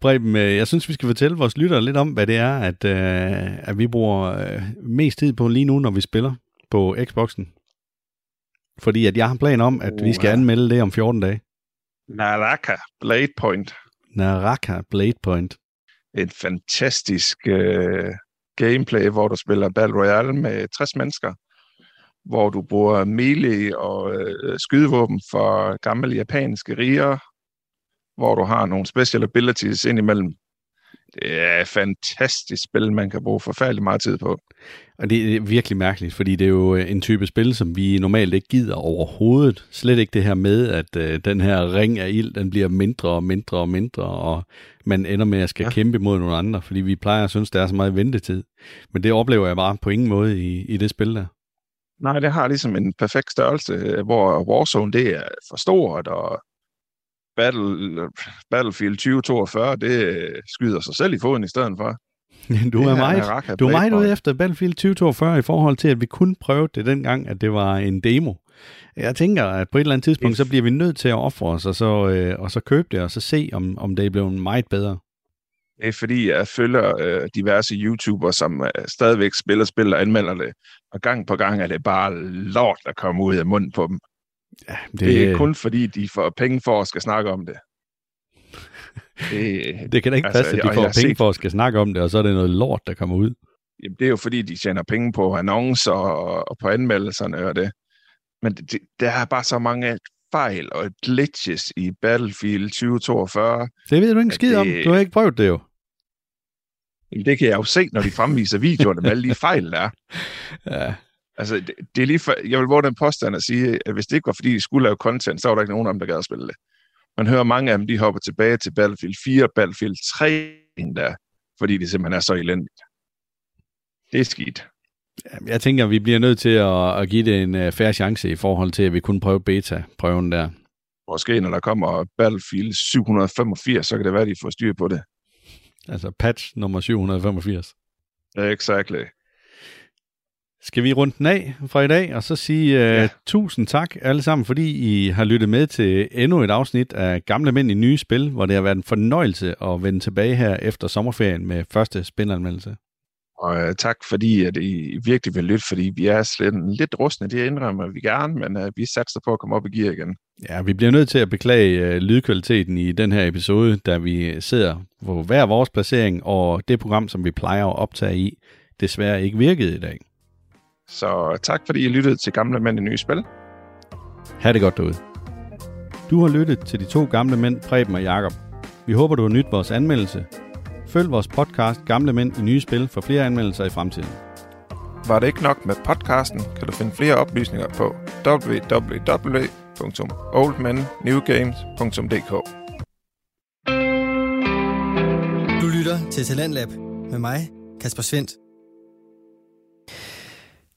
Preben, øh, jeg synes, vi skal fortælle vores lyttere lidt om, hvad det er, at, øh, at vi bruger øh, mest tid på lige nu, når vi spiller på Xboxen. Fordi at jeg har plan om, at vi skal anmelde det om 14 dage. Naraka Blade Point. Naraka Blade Point. En fantastisk øh, gameplay, hvor du spiller Battle Royale med 60 mennesker. Hvor du bruger melee og øh, skydevåben for gamle japanske riger. Hvor du har nogle special abilities indimellem. Det er et fantastisk spil, man kan bruge forfærdelig meget tid på. Og det er virkelig mærkeligt, fordi det er jo øh, en type spil, som vi normalt ikke gider overhovedet. Slet ikke det her med, at øh, den her ring af ild, den bliver mindre og mindre og mindre, og man ender med at skal Ja. kæmpe mod nogle andre, fordi vi plejer at synes, der er så meget ventetid. Men det oplever jeg bare på ingen måde i, i det spil der. Nej, det har ligesom en perfekt størrelse, hvor Warzone det er for stort, og Battle, Battlefield 2042, det øh, skyder sig selv i foden i stedet for. Du er meget, Naraka du er meget ude efter Battlefield 2042 i forhold til, at vi kun prøvede det dengang, at det var en demo. Jeg tænker, at på et eller andet tidspunkt, så bliver vi nødt til at ofre os, og så, øh, og så købe det, og så se, om, om det er blevet meget bedre. Det er fordi, jeg følger øh, diverse YouTubere, som øh, stadigvæk spiller spil og anmelder det. Og gang på gang er det bare lort, der kommer ud af munden på dem. Ja, Det, det er kun fordi, de får penge for at skal snakke om det. Det, det kan da ikke Altså, passe, at de får penge set- for at skal snakke om det, og så er det noget lort, der kommer ud. jamen, det er jo fordi, de tjener penge på annoncer og, og på anmeldelserne og det. Men det, det, der er bare så mange fejl og glitches i Battlefield 2042. Det ved du ikke skid om. det- Du har ikke prøvet det jo. Jamen, Det kan jeg jo se, når de fremviser videoerne med alle de fejl, der er. Ja. Altså, det, det er lige for, jeg vil våge den påstand at sige, at hvis det ikke var, fordi de skulle lave content, så var der ikke nogen af dem, der gad at spille det. Man hører mange af dem, de hopper tilbage til Battlefield 4 og Battlefield 3 endda, fordi det simpelthen er så elendigt. Det er skidt. Jeg tænker, at vi bliver nødt til at, at give det en uh, færre chance i forhold til, at vi kun prøve beta-prøven der. Måske når der kommer Battlefield 785, så kan det være, at de får styr på det. Altså patch nummer 785. Exactly. Skal vi runde den af fra i dag, og så sige uh, Ja. tusind tak alle sammen, fordi I har lyttet med til endnu et afsnit af Gamle Mænd i Nye Spil, hvor det har været en fornøjelse at vende tilbage her efter sommerferien med første spinanmeldelse. Og uh, tak fordi, at I virkelig vil lytte, fordi vi er slet lidt rustne, det indrømmer vi gerne, men uh, vi satser på at komme op i gear igen. Ja, vi bliver nødt til at beklage uh, lydkvaliteten i den her episode, da vi sidder på hver vores placering, og det program, som vi plejer at optage i, desværre ikke virkede i dag. Så tak fordi I lyttede til Gamle Mænd i Nye Spil. Ha' det godt derude. Du har lyttet til de to gamle mænd, Preben og Jakob. Vi håber, du har nyt vores anmeldelse. Følg vores podcast Gamle Mænd i Nye Spil for flere anmeldelser i fremtiden. Var det ikke nok med podcasten, kan du finde flere oplysninger på www.oldmennewgames.dk Du lytter til Talentlab med mig, Kasper Svendt.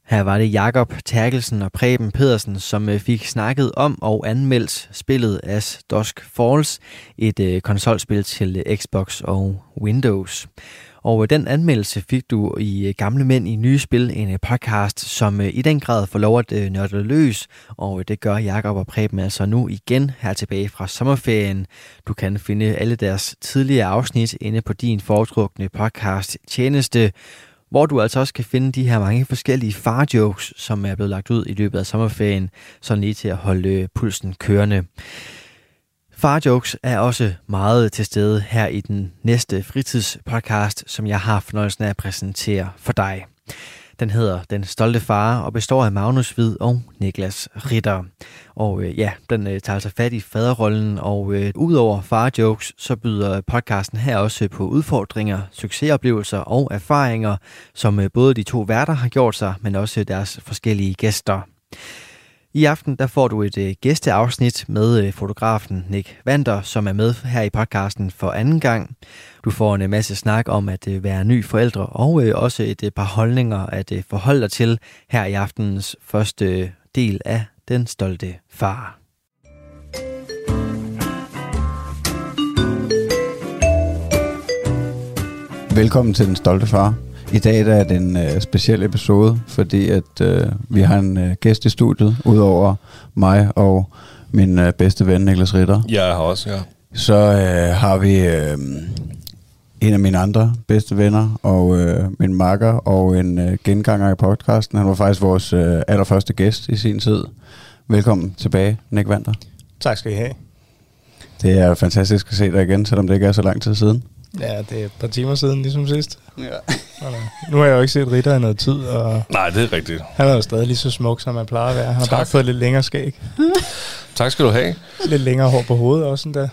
Her var det Jakob Terkelsen og Preben Pedersen, som øh, fik snakket om og anmeldt spillet As Dusk Falls, et øh, konsolspil til øh, Xbox og Windows. Og den anmeldelse fik du i Gamle Mænd i Nye Spil, en podcast, som i den grad får lov at nørde løs, og det gør Jakob og Preben altså nu igen her tilbage fra sommerferien. Du kan finde alle deres tidligere afsnit inde på din foretrukne podcast tjeneste, hvor du altså også kan finde de her mange forskellige farjokes, som er blevet lagt ud i løbet af sommerferien, så lige til at holde pulsen kørende. Farjokes er også meget til stede her i den næste fritidspodcast, som jeg har fornøjelsen af at præsentere for dig. Den hedder Den Stolte Far og består af Magnus Hvid og Niklas Ritter. Og øh, ja, den øh, tager altså fat i faderrollen, og øh, udover far-jokes, så byder podcasten her også øh, på udfordringer, succesoplevelser og erfaringer, som øh, både de to værter har gjort sig, men også øh, deres forskellige gæster. I aften der får du et øh, gæsteafsnit med øh, fotografen Nick Vander, som er med her i podcasten for anden gang. Du får en øh, masse snak om at øh, være ny forældre, og øh, også et øh, par holdninger at øh, forholde dig til her i aftenens første øh, del af Den Stolte Far. Velkommen til Den Stolte Far. I dag der er det en øh, speciel episode, fordi at øh, vi har en øh, gæst i studiet, udover mig og min øh, bedste ven Niklas Ritter. Jeg er her også, ja. Så øh, har vi øh, en af mine andre bedste venner, og øh, min makker, og en øh, genganger i podcasten. Han var faktisk vores øh, allerførste gæst i sin tid. Velkommen tilbage, Nick Vander. Tak skal I have. Det er fantastisk at se dig igen, selvom det ikke er så lang tid siden. Ja, det er et par timer siden, ligesom sidst. Ja. nu har jeg jo ikke set Ritter i noget tid, og Nej, det er rigtigt. han er jo stadig lige så smuk, som man plejer at være. Han har Tak. bare fået lidt længere skæg. Tak skal du have. Lidt længere hår på hovedet også, endda.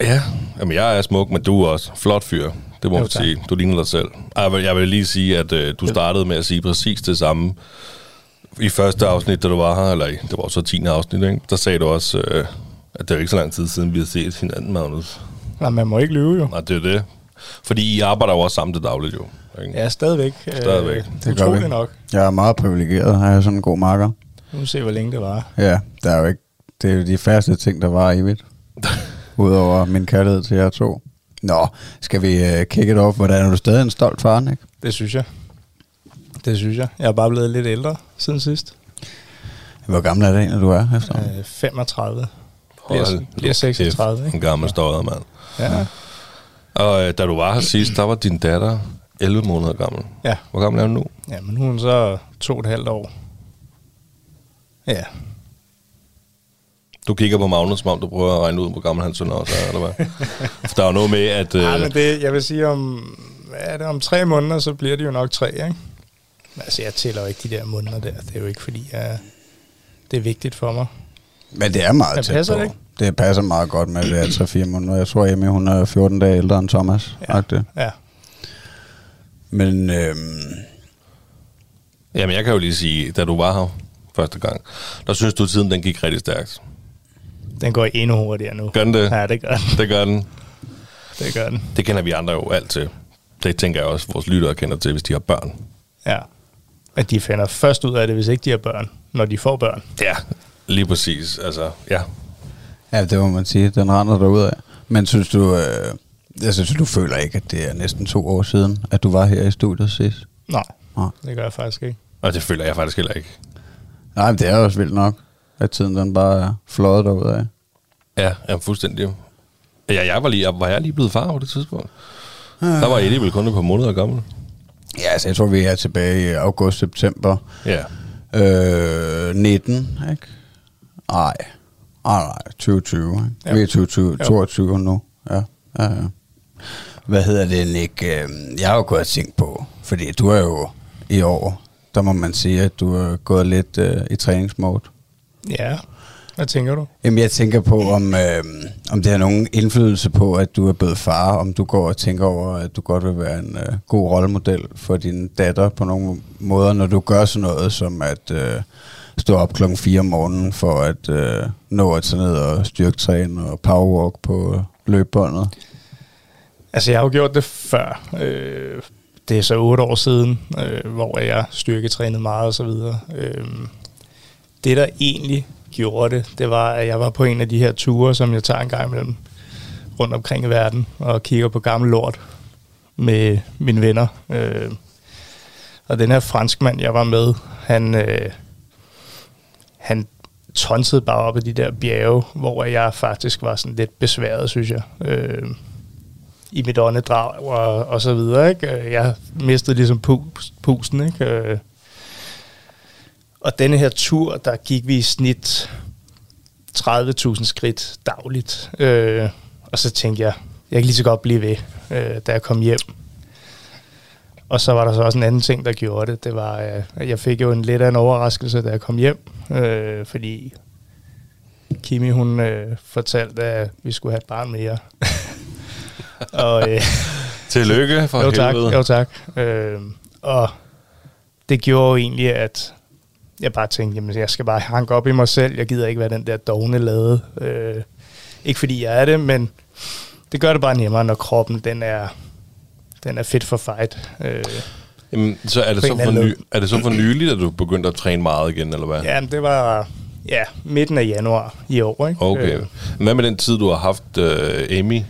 Ja, jamen jeg er smuk, men du er også flot fyr. Det må Jo, man tak. sige. Du ligner dig selv. Jeg vil, jeg vil lige sige, at øh, du startede med at sige præcis det samme i første afsnit, da du var her, eller i, det var så 10. afsnit, ikke? der sagde du også, øh, at det er ikke så lang tid siden, vi har set hinanden, Magnus. Nej, man må ikke lyve jo. Nej, det er det. Fordi I arbejder jo også sammen til dagligt, jo. Ikke? Ja, stadigvæk. Stadigvæk. Øh, Det gør vi. nok. Jeg er meget privilegeret have sådan en god makker. Nu må vi se, hvor længe det var. Ja, der er jo ikke, det er jo de færreste ting, der var evigt. Udover min kærlighed til jer to. Nå, skal vi uh, kick it off? Hvordan er du stadig en stolt far, ikke? Det synes jeg. Det synes jeg. Jeg er bare blevet lidt ældre siden sidst. Hvor gammel er det egentlig, du er efter? Øh, 35. Hold bliver- bliver 36, kæft, ikke? En gammel støder, mand. Ja. Og øh, da du var her sidst, der var din datter 11 måneder gammel. Ja. Hvor gammel er hun nu? ja, men nu er hun så to og et halvt år. Ja, Du kigger på Magnus, som om du prøver at regne ud, hvor gammel hans søn også er, eller hvad? For der er jo noget med, at... Øh, Ja, men det, jeg vil sige, om, hvad er det, om tre måneder, så bliver det jo nok tre, ikke? Men Altså, jeg tæller jo ikke de der måneder der. Det er jo ikke, fordi jeg, det er vigtigt for mig. Men det er meget Men tæt på. det ikke? Det passer meget godt med, at det er 3-4 måneder. Jeg tror, Emmy, hun er 14 dage ældre end Thomas. Ja. Ja. Ja, Men øhm, Jamen, jeg kan jo lige sige, da du var her første gang, der synes du, at tiden den gik rigtig stærkt. den går endnu hurtigere nu. Gør den det? Ja, det gør den. Det gør den. Det gør den. Det kender vi andre jo alt til. Det tænker jeg også, vores lyttere kender til, hvis de har børn. Ja. At de finder først ud af det, hvis ikke de har børn, når de får børn. Ja, lige præcis. Altså, ja. ja, det må man sige. Den render derud af. Men synes du, øh, jeg synes, du føler ikke, at det er næsten to år siden, at du var her i studiet sidst? Nej, Nej. det gør jeg faktisk ikke. Og det føler jeg faktisk heller ikke. Nej, men det er også vildt nok, at tiden den bare er fløjet derud af. Ja, ja fuldstændig. Ja, jeg var, lige, var jeg lige blevet far på det tidspunkt? Der var Eddie vel kun et par måneder gammel. Ja, altså jeg tror, vi er tilbage i august-september Ja. øh, 19, ikke? Nej, nej, nej, 2020, ikke? Ja. Vi er 2020, Jo. 22 nu, ja. ja, ja. Hvad hedder det, Nick? Øh, Jeg har jo gået og tænkt på, fordi du er jo i år, der må man sige, at du er gået lidt øh, i træningsmode. Ja, Hvad tænker du? Jamen, jeg tænker på, om, øh, om det har nogen indflydelse på, at du er blevet far, om du går og tænker over, at du godt vil være en øh, god rollemodel for din datter på nogle måder, når du gør sådan noget som at øh, stå op klokken 4 om morgenen for at øh, nå at tage ned og styrketræne og powerwalk på løbebåndet. Altså, jeg har jo gjort det før. Øh, det er så otte år siden, øh, hvor jeg styrketrænede meget og så videre. Øh, det, der egentlig gjorde det, det var, at jeg var på en af de her ture, som jeg tager en gang imellem rundt omkring i verden, og kigger på gammel lort med mine venner. Øh, og den her franskmand, jeg var med, han, øh, han tonsede bare op ad de der bjerge, hvor jeg faktisk var sådan lidt besværet, synes jeg. Øh, i mit åndedrag og, og så videre. Ikke? Øh, jeg mistede ligesom pus, pusten. Ikke? Øh, og denne her tur, der gik vi i snit 30.000 skridt dagligt. Øh, og så tænkte jeg, jeg kan lige så godt blive ved, øh, da jeg kom hjem. Og så var der så også en anden ting, der gjorde det. Det var, øh, at jeg fik jo en lidt af en overraskelse, da jeg kom hjem. Øh, fordi Kimi, hun øh, fortalte, at vi skulle have et barn mere. og, øh, Tillykke for jo, tak, helvede. Jo tak. Øh, og det gjorde jo egentlig, at jeg bare tænkte, jamen jeg skal bare hanke op i mig selv. Jeg gider ikke være den der dogne lade. Øh, ikke fordi jeg er det, men det gør det bare nemmere, når kroppen den er, den er fit for fight. Øh, Jamen, så er det så, for ny, er det så for nyligt, at du begyndte at træne meget igen, eller hvad? Ja, det var ja, midten af januar i år. Ikke? Okay. Øh. Hvad med den tid, du har haft uh, Amy?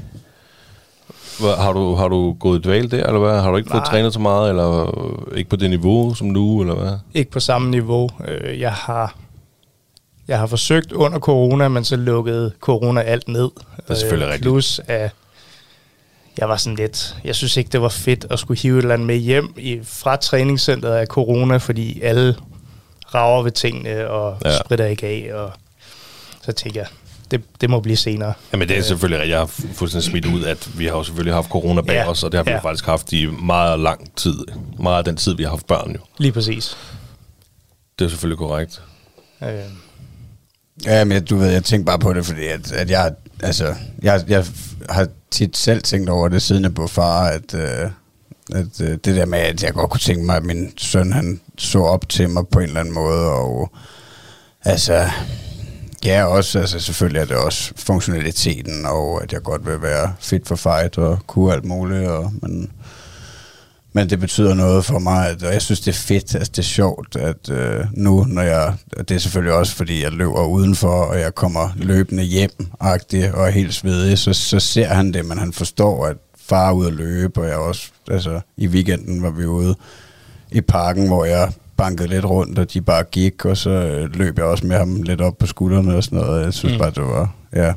Har du, har du gået i dval der, eller hvad? Har du ikke fået trænet så meget, eller ikke på det niveau som nu, eller hvad? Ikke på samme niveau. Øh, jeg har, jeg har forsøgt under corona, men så lukkede corona alt ned. Det er selvfølgelig rigtigt. Plus at jeg var sådan lidt, jeg synes ikke, det var fedt at skulle hive et eller andet med hjem i, fra træningscenteret af corona, fordi alle rager ved tingene og ja. spritter ikke af. Og så tænkte jeg, det, det må blive senere. Jamen det er selvfølgelig rigtigt. Jeg har fuldstændig smidt ud, at vi har jo selvfølgelig haft corona bag ja, os, og det har vi ja. faktisk haft i meget lang tid. Meget af den tid, vi har haft børn jo. Lige præcis. Det er selvfølgelig korrekt. Øh. Ja, men du ved, jeg tænker bare på det, fordi at, at jeg, altså, jeg, jeg har tit selv tænkt over det, siden jeg blev far, at, øh, at øh, det der med, at jeg godt kunne tænke mig, at min søn, han så op til mig på en eller anden måde, og altså, Ja, også, altså selvfølgelig er det også funktionaliteten, og at jeg godt vil være fit for fight og kunne alt muligt, og, men, men det betyder noget for mig, at, og jeg synes, det er fedt, altså det er sjovt, at øh, nu, når jeg, det er selvfølgelig også, fordi jeg løber udenfor, og jeg kommer løbende hjem, og er helt svedig, så, så ser han det, men han forstår, at far er ude at løbe, og jeg også, altså i weekenden var vi ude i parken, hvor jeg bankede lidt rundt, og de bare gik, og så øh, løb jeg også med ham lidt op på skuldrene og sådan noget. Jeg synes mm. bare, det var, ja,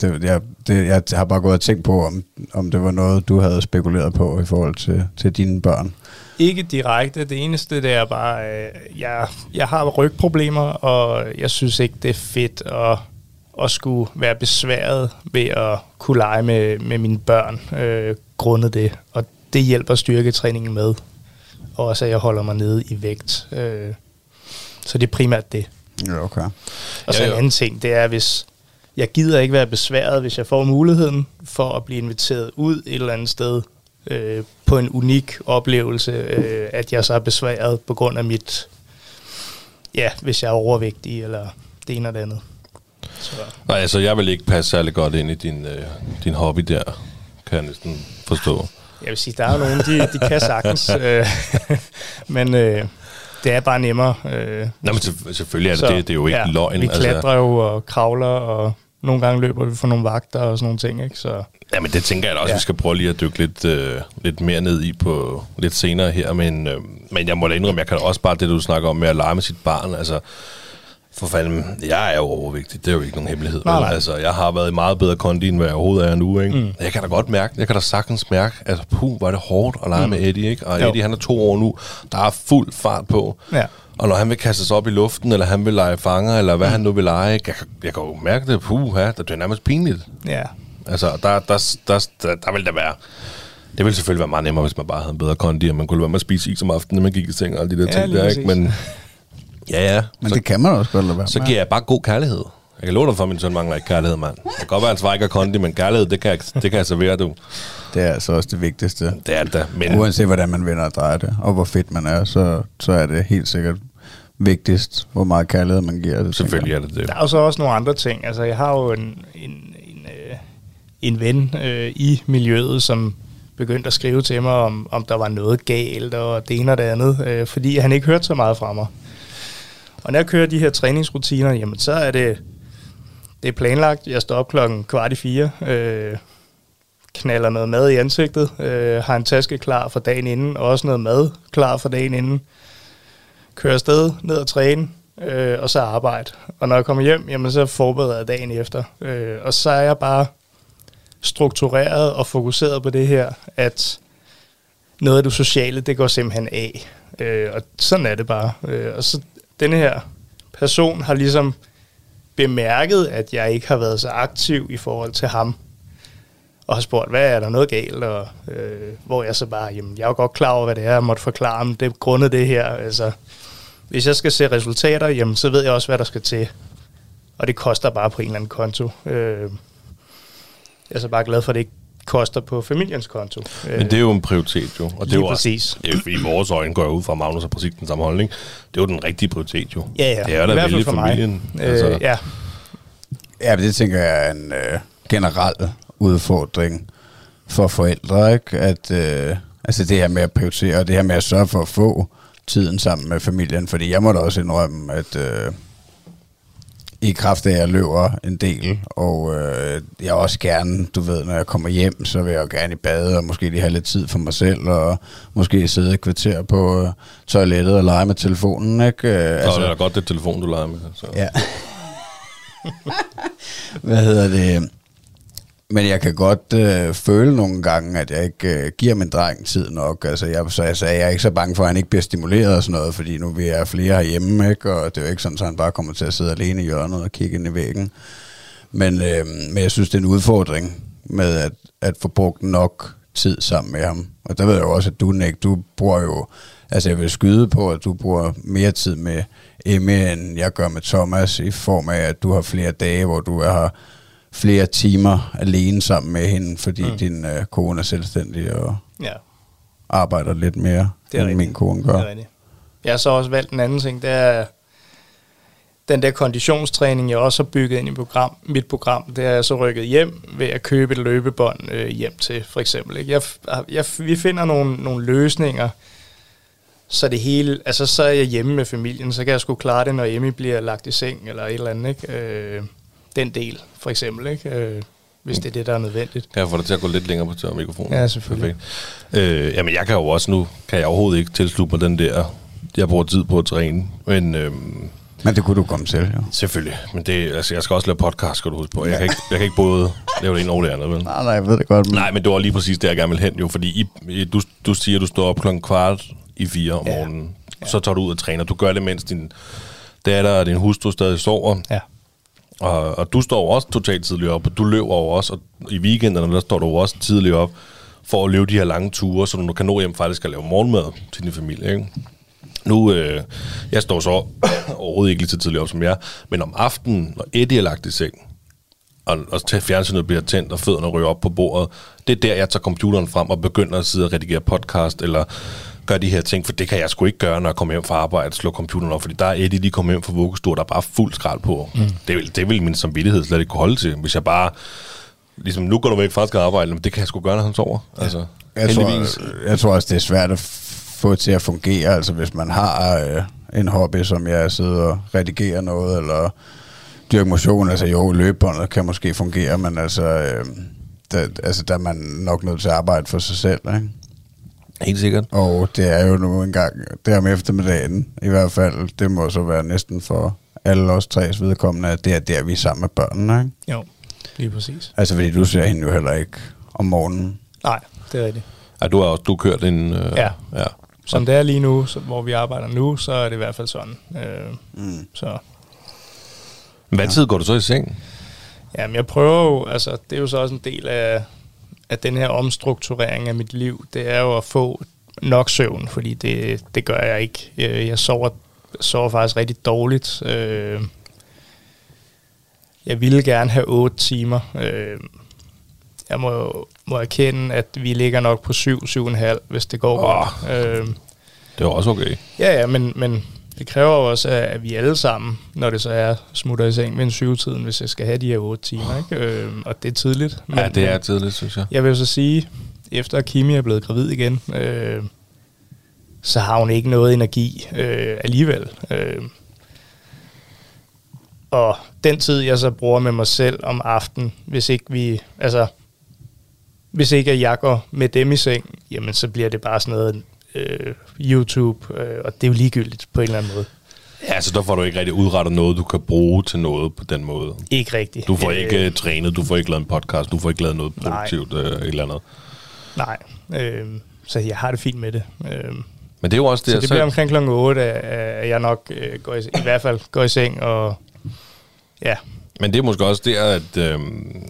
det, jeg, det, jeg har bare gået og tænkt på, om, om det var noget, du havde spekuleret på i forhold til, til dine børn. Ikke direkte. Det eneste, det er bare, øh, jeg, jeg har rygproblemer, og jeg synes ikke, det er fedt at, at skulle være besværet ved at kunne lege med, med mine børn, øh, grundet det. Og det hjælper styrketræningen med og også at jeg holder mig nede i vægt. Øh, så det er primært det. Ja, okay. Og så ja, en anden ting, det er, hvis jeg gider ikke være besværet, hvis jeg får muligheden for at blive inviteret ud et eller andet sted øh, på en unik oplevelse, øh, at jeg så er besværet på grund af mit, ja, hvis jeg er overvægtig, eller det ene eller det andet. Så. Nej, altså jeg vil ikke passe særlig godt ind i din, øh, din hobby der, kan jeg næsten forstå. Jeg vil sige, der er jo nogen, de, de kan sagtens, øh, men øh, det er bare nemmere. Øh. Nå, men selvfølgelig er det så, det, det er jo ikke ja, løgn. Vi altså. klatrer altså. jo og kravler, og nogle gange løber vi for nogle vagter og sådan nogle ting, ikke? Så, ja, men det tænker jeg da også, ja. vi skal prøve lige at dykke lidt, øh, lidt mere ned i på lidt senere her, men, øh, men jeg må da indrømme, jeg kan også bare det, du snakker om med at lege med sit barn, altså for fanden, jeg er jo overvægtig. Det er jo ikke nogen hemmelighed. Nej, nej. Altså, jeg har været i meget bedre kondi, end hvad jeg overhovedet er nu. Ikke? Mm. Jeg kan da godt mærke, jeg kan da sagtens mærke, at puh, var det hårdt at lege mm. med Eddie. Ikke? Og jo. Eddie, han er to år nu. Der er fuld fart på. Ja. Og når han vil kaste sig op i luften, eller han vil lege fanger, eller hvad mm. han nu vil lege, jeg, jeg kan jo mærke det, puh, ja, det er nærmest pinligt. Ja. Altså, der, der, der, der, der vil det være... Det ville selvfølgelig være meget nemmere, hvis man bare havde en bedre kondi, og man kunne være med at spise is om aftenen, når man gik i seng og alle de der ja, ting der, ikke? Men Ja, ja. Men så, det kan man også godt lade være så med. giver jeg bare god kærlighed. Jeg kan love dig for, at min søn mangler ikke kærlighed, mand. Det kan godt være, at han svarer ikke er kondi, men kærlighed, det kan, jeg, det kan jeg servere, du. Det er altså også det vigtigste. Det er det. Men Uanset hvordan man vender og drejer det, og hvor fedt man er, så, så er det helt sikkert vigtigst, hvor meget kærlighed man giver. Det, selvfølgelig er det det. Der er jo så også nogle andre ting. Altså, jeg har jo en, en, en, øh, en ven øh, i miljøet, som begyndte at skrive til mig, om, om der var noget galt, og det ene og det andet, øh, fordi han ikke hørte så meget fra mig. Og når jeg kører de her træningsrutiner, jamen så er det, det er planlagt. Jeg står op klokken kvart i fire, øh, knaller noget mad i ansigtet, øh, har en taske klar for dagen inden, og også noget mad klar for dagen inden. Kører afsted, ned og træne, øh, og så arbejde. Og når jeg kommer hjem, jamen så forbereder jeg dagen efter. Øh, og så er jeg bare struktureret og fokuseret på det her, at noget af det sociale, det går simpelthen af. Øh, og sådan er det bare. Øh, og så denne her person har ligesom bemærket, at jeg ikke har været så aktiv i forhold til ham. Og har spurgt, hvad er der noget galt? Og, øh, hvor jeg så bare, jamen jeg er jo godt klar over, hvad det er, jeg måtte forklare ham, Det er grundet det her. Altså, hvis jeg skal se resultater, jamen så ved jeg også, hvad der skal til. Og det koster bare på en eller anden konto. Øh, jeg er så bare glad for, at det ikke koster på familiens konto. Men det er jo en prioritet, jo. Og det er Lige jo præcis. Også, er, i vores øjne går jeg ud fra, at Magnus har præcis den samme holdning. Det er jo den rigtige prioritet, jo. Ja, ja. Det er da hvert fald vælge for mig. familien. Øh, altså, ja, Ja, men det tænker jeg er en øh, generel udfordring for forældre, ikke? At, øh, altså det her med at prioritere, og det her med at sørge for at få tiden sammen med familien, fordi jeg må da også indrømme, at øh, i kraft af, at jeg løber en del, og øh, jeg også gerne, du ved, når jeg kommer hjem, så vil jeg jo gerne i bad, og måske lige have lidt tid for mig selv, og måske sidde et kvarter på øh, toilettet og lege med telefonen, ikke? Øh, så altså, er det da godt, det telefon, du leger med. Så. Ja. Hvad hedder det? Men jeg kan godt øh, føle nogle gange, at jeg ikke øh, giver min dreng tid nok. Altså, jeg, så jeg, så jeg er ikke så bange for, at han ikke bliver stimuleret og sådan noget, fordi nu vi er flere herhjemme, ikke? og det er jo ikke sådan, at han bare kommer til at sidde alene i hjørnet og kigge ind i væggen. Men, øh, men jeg synes, det er en udfordring med at, at få brugt nok tid sammen med ham. Og der ved jeg jo også, at du, Nick, du bruger jo... Altså, jeg vil skyde på, at du bruger mere tid med Emmy, end jeg gør med Thomas, i form af, at du har flere dage, hvor du er her flere timer alene sammen med hende, fordi mm. din øh, kone er selvstændig og ja. arbejder lidt mere, Det er end rigtigt. min kone Det gør. er rigtigt. Jeg har så også valgt en anden ting, det er den der konditionstræning, jeg også har bygget ind i program, mit program, det er jeg så rykket hjem ved at købe et løbebånd øh, hjem til, for eksempel. Ikke? Jeg, jeg, vi finder nogle, nogle løsninger, så det hele, altså så er jeg hjemme med familien, så kan jeg sgu klare det, når Emmy bliver lagt i seng eller et eller andet, ikke? Øh, den del, for eksempel, ikke? Øh, hvis det er det, der er nødvendigt. Jeg få dig til at gå lidt længere på tør mikrofonen? Ja, selvfølgelig. Perfekt. Øh, jamen, jeg kan jo også nu, kan jeg overhovedet ikke tilslutte mig den der, jeg bruger tid på at træne. Men øhm, Men det kunne du komme til, jo. selvfølgelig, men det, altså, jeg skal også lave podcast, skal du huske på. Jeg kan ikke, jeg kan ikke både lave det ene og det andet, vel? Nej, nej, jeg ved det godt. Men Nej, men det var lige præcis det, jeg gerne vil hen, jo. Fordi I, du, du siger, at du står op klokken kvart i fire om Ja. morgenen. Så tager du ud og træner. Du gør det, mens din datter og din hustru stadig sover. Ja. Og, og du står jo også totalt tidligt op, og du løber jo også, og i weekenderne, der står du jo også tidligt op, for at løbe de her lange ture, så du kan nå hjem faktisk at lave morgenmad til din familie, ikke? Nu, øh, jeg står så overhovedet ikke lige så tidligt op som jeg, men om aftenen, når Eddie er lagt i seng, og, og fjernsynet bliver tændt, og fødderne ryger op på bordet, det er der, jeg tager computeren frem og begynder at sidde og redigere podcast, eller gøre de her ting, for det kan jeg sgu ikke gøre, når jeg kommer hjem fra arbejde og slår computeren op, fordi der er Eddie lige kommet hjem fra vuggestue, der er bare fuld skrald på. Mm. Det, vil, det vil min samvittighed slet ikke kunne holde til, hvis jeg bare, ligesom nu går du væk fra at arbejde, men det kan jeg sgu gøre, når han sover. Altså, Jeg heldigvis. tror, jeg tror også, det er svært at få til at fungere, altså hvis man har øh, en hobby, som jeg sidder og redigerer noget, eller dyrker motion, altså jo, løbebåndet kan måske fungere, men altså, øh, der, altså der er man nok nødt til at arbejde for sig selv, ikke? Helt sikkert. Og det er jo nu engang, det er om eftermiddagen, i hvert fald, det må så være næsten for alle os tres vedkommende, at det er der, vi er sammen med børnene, ikke? Jo, lige præcis. Altså fordi du ser hende jo heller ikke om morgenen. Nej, det er rigtigt. Ja, du har også du kørt en... Øh, Ja. ja. Som det er lige nu, så, hvor vi arbejder nu, så er det i hvert fald sådan. Øh, Mm. så Hvad tid går du så i seng? Jamen, jeg prøver jo, altså, det er jo så også en del af, af den her omstrukturering af mit liv, det er jo at få nok søvn, fordi det, det gør jeg ikke. Jeg, jeg sover sover faktisk rigtig dårligt. Øh, jeg ville gerne have 8 timer. Øh, jeg må, må erkende, at vi ligger nok på 7, 7,5, hvis det går godt. Øh, Det var også okay. ja, ja, men, men det kræver jo også, at vi alle sammen, når det så er, smutter i seng ved en syvtiden, hvis jeg skal have de her 8 timer. Ikke? Øh, og det er tidligt. Men, Ja, det er tidligt, synes jeg. jeg vil så sige, efter Kimi er blevet gravid igen, øh, så har hun ikke noget energi øh, alligevel. Øh, og den tid, jeg så bruger med mig selv om aftenen, hvis ikke vi, altså, hvis ikke jeg går med dem i seng, jamen så bliver det bare sådan noget øh, YouTube, øh, og det er jo ligegyldigt på en eller anden måde. Ja, så der får du ikke rigtig udrettet noget, du kan bruge til noget på den måde. Ikke rigtigt. Du får Øh, ikke øh, trænet, du får ikke lavet en podcast, du får ikke lavet noget produktivt øh, et eller andet. Nej, øh, så jeg har det fint med det. Øh, Men det er jo også det, Så det bliver omkring klokken 8, at at jeg nok øh, går i, i hvert fald går i seng, og ja, Men det er måske også der, at, øh,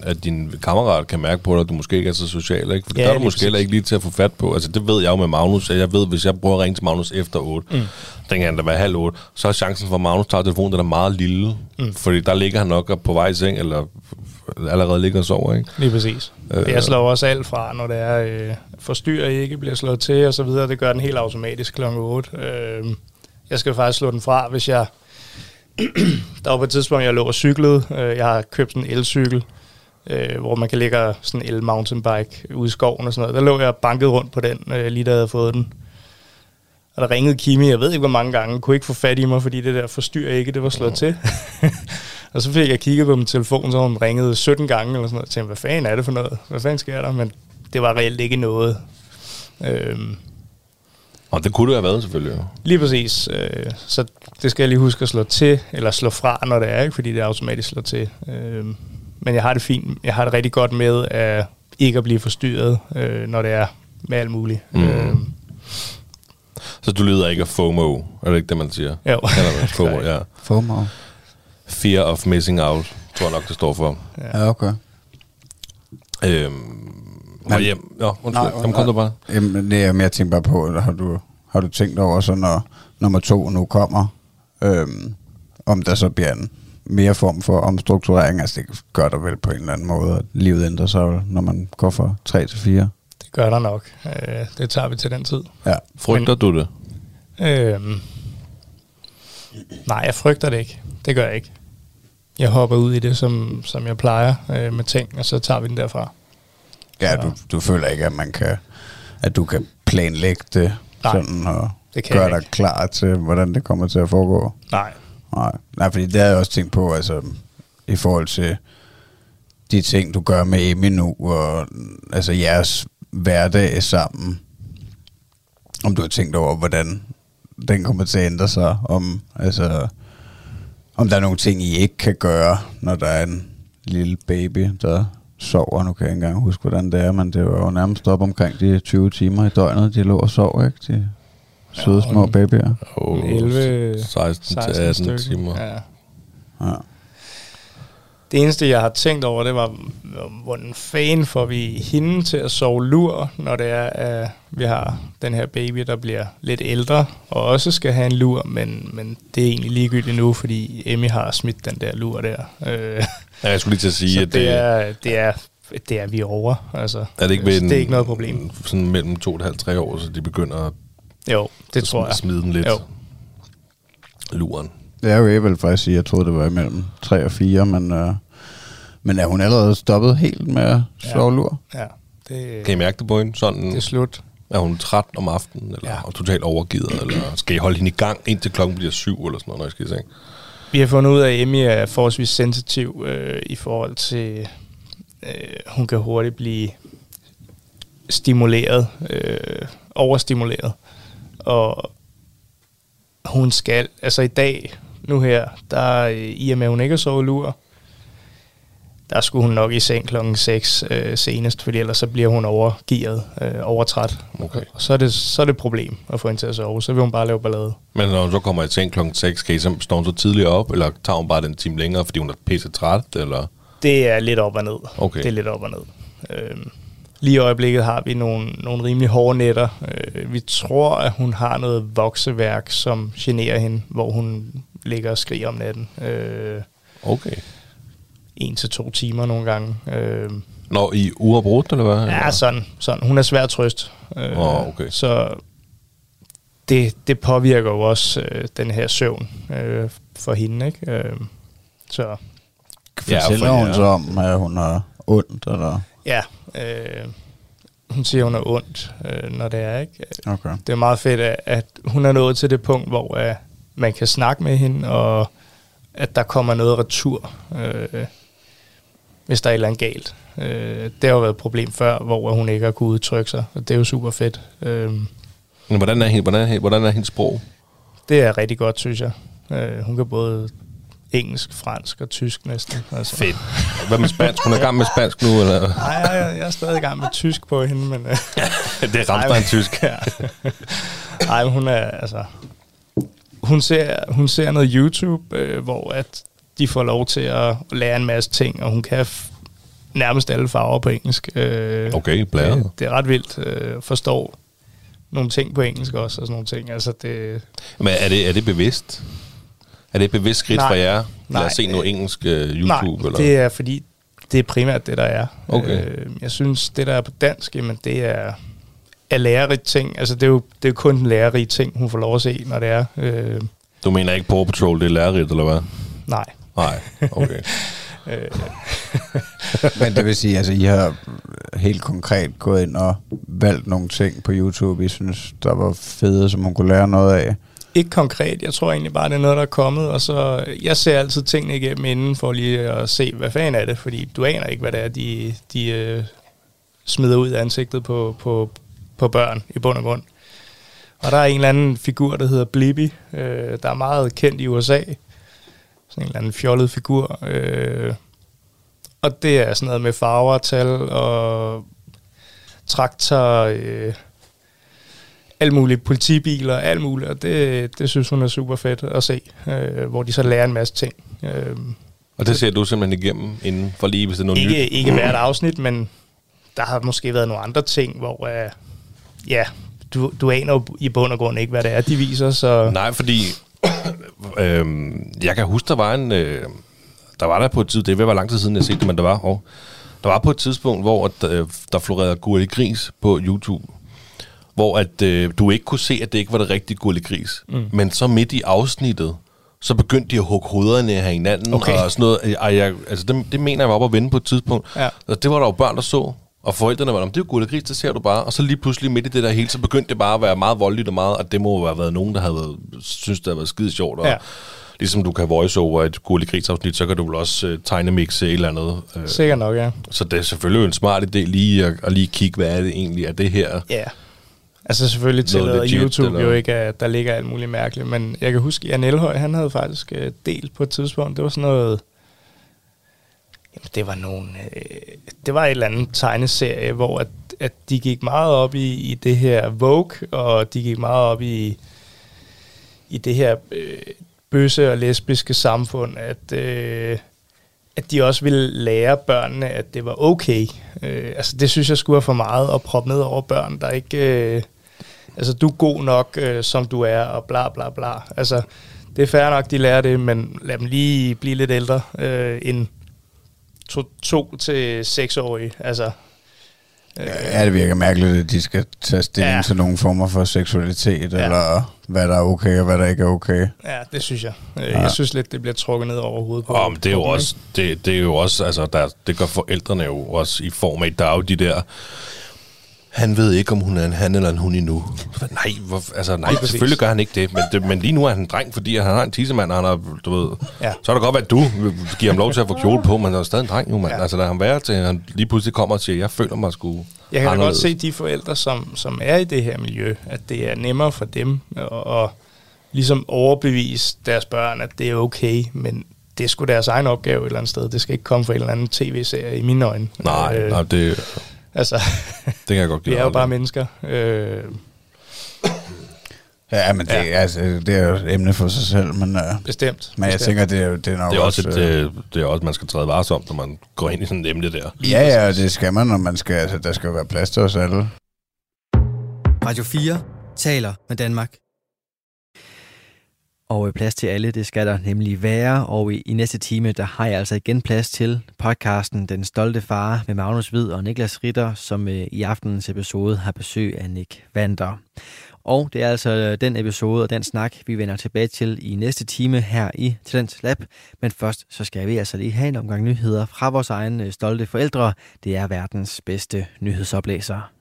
at din kammerat kan mærke på dig, at du måske ikke er så social, ikke? For Ja, der er du måske præcis. heller ikke lige til at få fat på. Altså, det ved jeg jo med Magnus, jeg ved, hvis jeg prøver at ringe til Magnus efter 8, mm. den kan han da være halv 8, så er chancen for, at Magnus tager telefonen, den er meget lille. Mm. Fordi der ligger han nok på vej i seng, eller allerede ligger og sover, ikke? lige præcis. Øh, jeg slår også alt fra, når det er øh, forstyrrer ikke, bliver slået til og så videre. Det gør den helt automatisk klokken 8. Øh, jeg skal faktisk slå den fra, hvis jeg... der var på et tidspunkt, jeg lå og cyklede. Øh, jeg har købt en elcykel, øh, hvor man kan lægge sådan en el-mountainbike ude i skoven og sådan noget. Der lå jeg og bankede rundt på den, øh, lige da jeg havde fået den. Og der ringede Kimi, jeg ved ikke hvor mange gange, kunne ikke få fat i mig, fordi det der forstyrrer ikke, det var slået til. og så fik jeg kigget på min telefon, så hun ringede 17 gange eller sådan noget. Jeg tænkte, hvad fanden er det for noget? Hvad fanden sker der? Men det var reelt ikke noget. Øhm, Og det kunne det have været, selvfølgelig. lige præcis. Øh, så det skal jeg lige huske at slå til, eller slå fra, når det er, ikke? fordi det er automatisk slår til. Øhm, men jeg har det fint. Jeg har det rigtig godt med at ikke at blive forstyrret, øh, når det er med alt muligt. Mm. Øhm, Så du lider ikke af FOMO, er det ikke det, man siger? jo. Eller hvad? FOMO, ja. FOMO. Fear of missing out, tror jeg nok, det står for. Ja, okay. Øhm, Men- og hjem. Ja, undskyld. Nej, Kom, kom nej. du bare. Jamen, det, jamen, jeg tænker bare på, har du, har du tænkt over, så når nummer to nu kommer, øhm, om der så bliver en mere form for omstrukturering, altså det gør der vel på en eller anden måde, at livet ændrer sig, når man går fra 3 til 4. Det gør der nok. Øh, det tager vi til den tid. Ja. Frygter du det? Øhm, nej, jeg frygter det ikke. Det gør jeg ikke. Jeg hopper ud i det, som, som jeg plejer øh, med ting, og så tager vi den derfra. Ja, du, du føler ikke, at man kan, at du kan planlægge det Nej, sådan og det kan gøre dig ikke. klar til, hvordan det kommer til at foregå. Nej. Nej, nej fordi det har jeg også tænkt på, altså i forhold til de ting, du gør med Emmy nu, og altså jeres hverdag sammen. Om du har tænkt over, hvordan den kommer til at ændre sig, om, altså, om der er nogle ting, I ikke kan gøre, når der er en lille baby, der sover. Nu kan jeg ikke engang huske, hvordan det er, men det var jo nærmest op omkring de 20 timer i døgnet, de lå og sov, ikke? De søde Ja, små og- babyer. Oh, 11, 16, 16 til 18 stykker. timer. Ja. Ja. Det eneste, jeg har tænkt over, det var, hvordan fanden får vi hende til at sove lur, når det er, at vi har den her baby, der bliver lidt ældre, og også skal have en lur, men, men det er egentlig ligegyldigt nu, fordi Emmy har smidt den der lur der. Øh, Ja, jeg skulle lige til at sige, at det er, det er, det er vi over. Altså, er det ikke ved det en, er ikke noget problem. Sådan mellem 2,5-3 år, så de begynder at Jo, det tror jeg. smide den lidt. Jo. Luren. Det er jo jeg vil faktisk sige, jeg troede, det var imellem 3 og 4, men, øh, men er hun allerede stoppet helt med at Ja. sove lur? Ja, det, Kan I mærke det på hende? Sådan, det er slut. er hun træt om aftenen, eller Ja. ja. totalt overgivet, eller skal I holde hende i gang, indtil klokken bliver syv, eller sådan noget, når I skal i seng? Vi har fundet ud af, at Emmy er forholdsvis sensitiv øh, i forhold til, øh, hun kan hurtigt blive stimuleret, øh, overstimuleret. Og hun skal, altså i dag, nu her, der øh, i og med, at hun ikke har sovet lur, der skulle hun nok i seng klokken 6 øh, senest, fordi ellers så bliver hun overgearet, øh, overtræt. Okay. Og så er, det, så er det et problem at få hende til at sove, så vil hun bare lave ballade. Men når hun så kommer i seng klokken 6, skal I så, står hun så tidligere op, eller tager hun bare den time længere, fordi hun er pisse træt, eller? Det er lidt op og ned. Okay. Det er lidt op og ned. Øhm, lige i øjeblikket har vi nogle, nogle rimelig hårde nætter. Øh, vi tror, at hun har noget vokseværk, som generer hende, hvor hun ligger og skriger om natten. Øh, Okay. en til to timer nogle gange. Øh, Når i uafbrudt, eller hvad? ja, sådan, sådan. Hun er svær at trøste. Øh, Åh, okay. Så det, det påvirker jo også øh, den her søvn øh, for hende. Ikke? Øh, så Ja, Fortæller for- hun ja. så om, at hun har ondt, eller? ja, øh, hun siger, hun er ondt, øh, når det er. ikke. Okay. Det er meget fedt, at, at hun er nået til det punkt, hvor uh, man kan snakke med hende, og at der kommer noget retur, øh, hvis der er et eller andet galt. Øh, det har jo været et problem før, hvor hun ikke har kunnet udtrykke sig, og det er jo super fedt. Øh, Men hvordan er, hende, hvordan, er, hvordan er hendes sprog? det er rigtig godt, synes jeg. Øh, hun kan både engelsk, fransk og tysk næsten. Altså. Fedt. Hvad med spansk? Hun er i gang med spansk nu, eller? Nej, jeg, jeg, er stadig i gang med tysk på hende, men... Øh, det er Ramstein tysk. ja. Ej, men hun er altså... Hun ser, hun ser noget YouTube, øh, hvor at de får lov til at lære en masse ting, og hun kan f- nærmest alle farver på engelsk. Øh, Okay, blæret. det, det er ret vildt. Øh, forstår nogle ting på engelsk også, og sådan nogle ting. Altså, det, Men er det, er det bevidst? Er det et bevidst skridt Nej. for jer? Lad Nej. os se noget engelsk uh, YouTube? nej, eller? det er fordi, det er primært det, der er. Okay. Øh, jeg synes, det, der er på dansk, jamen, det er, er lærerigt ting. Altså, det er jo det er kun en lærerig ting, hun får lov at se, når det er. Øh, Du mener ikke Paw Patrol, det er lærerigt, eller hvad? nej. Nej, okay. Øh, Men det vil sige, altså I har helt konkret gået ind og valgt nogle ting på YouTube, I synes, der var fede, som hun kunne lære noget af. Ikke konkret. Jeg tror egentlig bare, det er noget, der er kommet. Og så, jeg ser altid tingene igennem inden for lige at se, hvad fanden er det. Fordi du aner ikke, hvad det er, de, de øh, smider ud af ansigtet på, på, på børn i bund og grund. Og der er en eller anden figur, der hedder Blippi, øh, der er meget kendt i USA. Sådan en eller anden fjollet figur. Øh, og det er sådan noget med farver, tal og traktor, øh, alt muligt, politibiler, alt muligt, og det, det synes hun er super fedt at se, øh, hvor de så lærer en masse ting. Øh, Og det ser du simpelthen igennem inden for lige, hvis det er noget ikke, nyt? ikke hvert afsnit, men der har måske været nogle andre ting, hvor øh, ja, du, du aner jo i bund og grund ikke, hvad det er, de viser, så Nej, fordi øhm, jeg kan huske, der var en... Øh, der var der på et tidspunkt, det er ved at være lang tid siden, jeg set det, men der var, og, der var på et tidspunkt, hvor at, øh, der florerede Gurli Gris på YouTube, hvor at øh, du ikke kunne se, at det ikke var det rigtige Gurli Gris. Mm. Men så midt i afsnittet, så begyndte de at hugge hovederne af hinanden Okay. og sådan noget. Ej, jeg, altså det, det mener jeg var oppe at vende på et tidspunkt. Ja. Og det var der jo børn, der så. Og forældrene var, "Nå, men det er jo Gurli Gris, det ser du bare. Og så lige pludselig midt i det der hele, så begyndte det bare at være meget voldeligt og meget, at det må jo have været nogen, der havde været, synes, det havde været skide sjovt. Og Ja. Ligesom du kan voice over et Gurli Gris afsnit, så kan du vel også uh, tegnemixe et eller andet. Uh, sikkert nok, ja. så det er selvfølgelig en smart idé lige at, at lige kigge, hvad er det egentlig er det her. Ja. Altså selvfølgelig tillader legit, YouTube eller? jo ikke, at der ligger alt muligt mærkeligt, men jeg kan huske, Jan Elhøj, han havde faktisk øh, delt på et tidspunkt, det var sådan noget, jamen det var nogle, øh, det var et eller andet tegneserie, hvor at, at de gik meget op i, i det her Vogue, og de gik meget op i, i det her øh, bøsse og lesbiske samfund, at, øh, at de også ville lære børnene, at det var okay. Øh, altså det synes jeg skulle være for meget at proppe ned over børn, der ikke... Øh, altså du er god nok, øh, som du er, og bla bla bla. Altså det er fair nok, de lærer det, men lad dem lige blive lidt ældre øh, end to, to til seksårige. Altså, øh, Ja, det virker mærkeligt, at de skal tage stilling Ja. ja. til nogle former for seksualitet, Ja. ja. eller hvad der er okay og hvad der ikke er okay. ja, det synes jeg. Øh, Ja. Jeg synes lidt, det bliver trukket ned over hovedet på Og men det er jo også, det, det er jo også, altså der, det gør forældrene jo også i form af, der er jo de der, han ved ikke, om hun er en han eller en hun endnu. Nej, hvor, altså, nej præcis. selvfølgelig gør han ikke det men, det, men lige nu er han en dreng, fordi han har en tissemand, og han har, du ved, Ja. så er det godt være, at du giver ham lov til at få kjole på, men han er stadig en dreng jo, mand. Ja. Altså lad ham være til, at han lige pludselig kommer og siger, jeg føler mig sgu Jeg kan da godt anderledes." se de forældre, som, som er i det her miljø, at det er nemmere for dem at, at ligesom overbevise deres børn, at det er okay, men det er sgu deres egen opgave et eller andet sted. Det skal ikke komme fra en eller anden tv-serie i mine øjne. Nej, øh, nej det, Altså, det kan jeg godt vi er jo bare mennesker. Øh, Ja, men det, Ja. Altså, det er jo et emne for sig selv, men, uh, bestemt. men jeg bestemt. tænker, det er, det er nok Det er også, et, øh, øh, det er også, man skal træde varsomt, når man går ind i sådan et emne der. Ja, ja, og det skal man, når man skal, altså, der skal jo være plads til os alle. Radio 4 taler med Danmark. Og øh, plads til alle, det skal der nemlig være. Og i, i næste time, der har jeg altså igen plads til podcasten Den Stolte Far med Magnus Hvid og Niklas Ritter, som øh, i aftenens episode har besøg af Nick Vander. Og det er altså øh, den episode og den snak, vi vender tilbage til i næste time her i Talent Lab. Men først så skal vi altså lige have en omgang nyheder fra vores egne øh, stolte forældre. Det er verdens bedste nyhedsoplæser.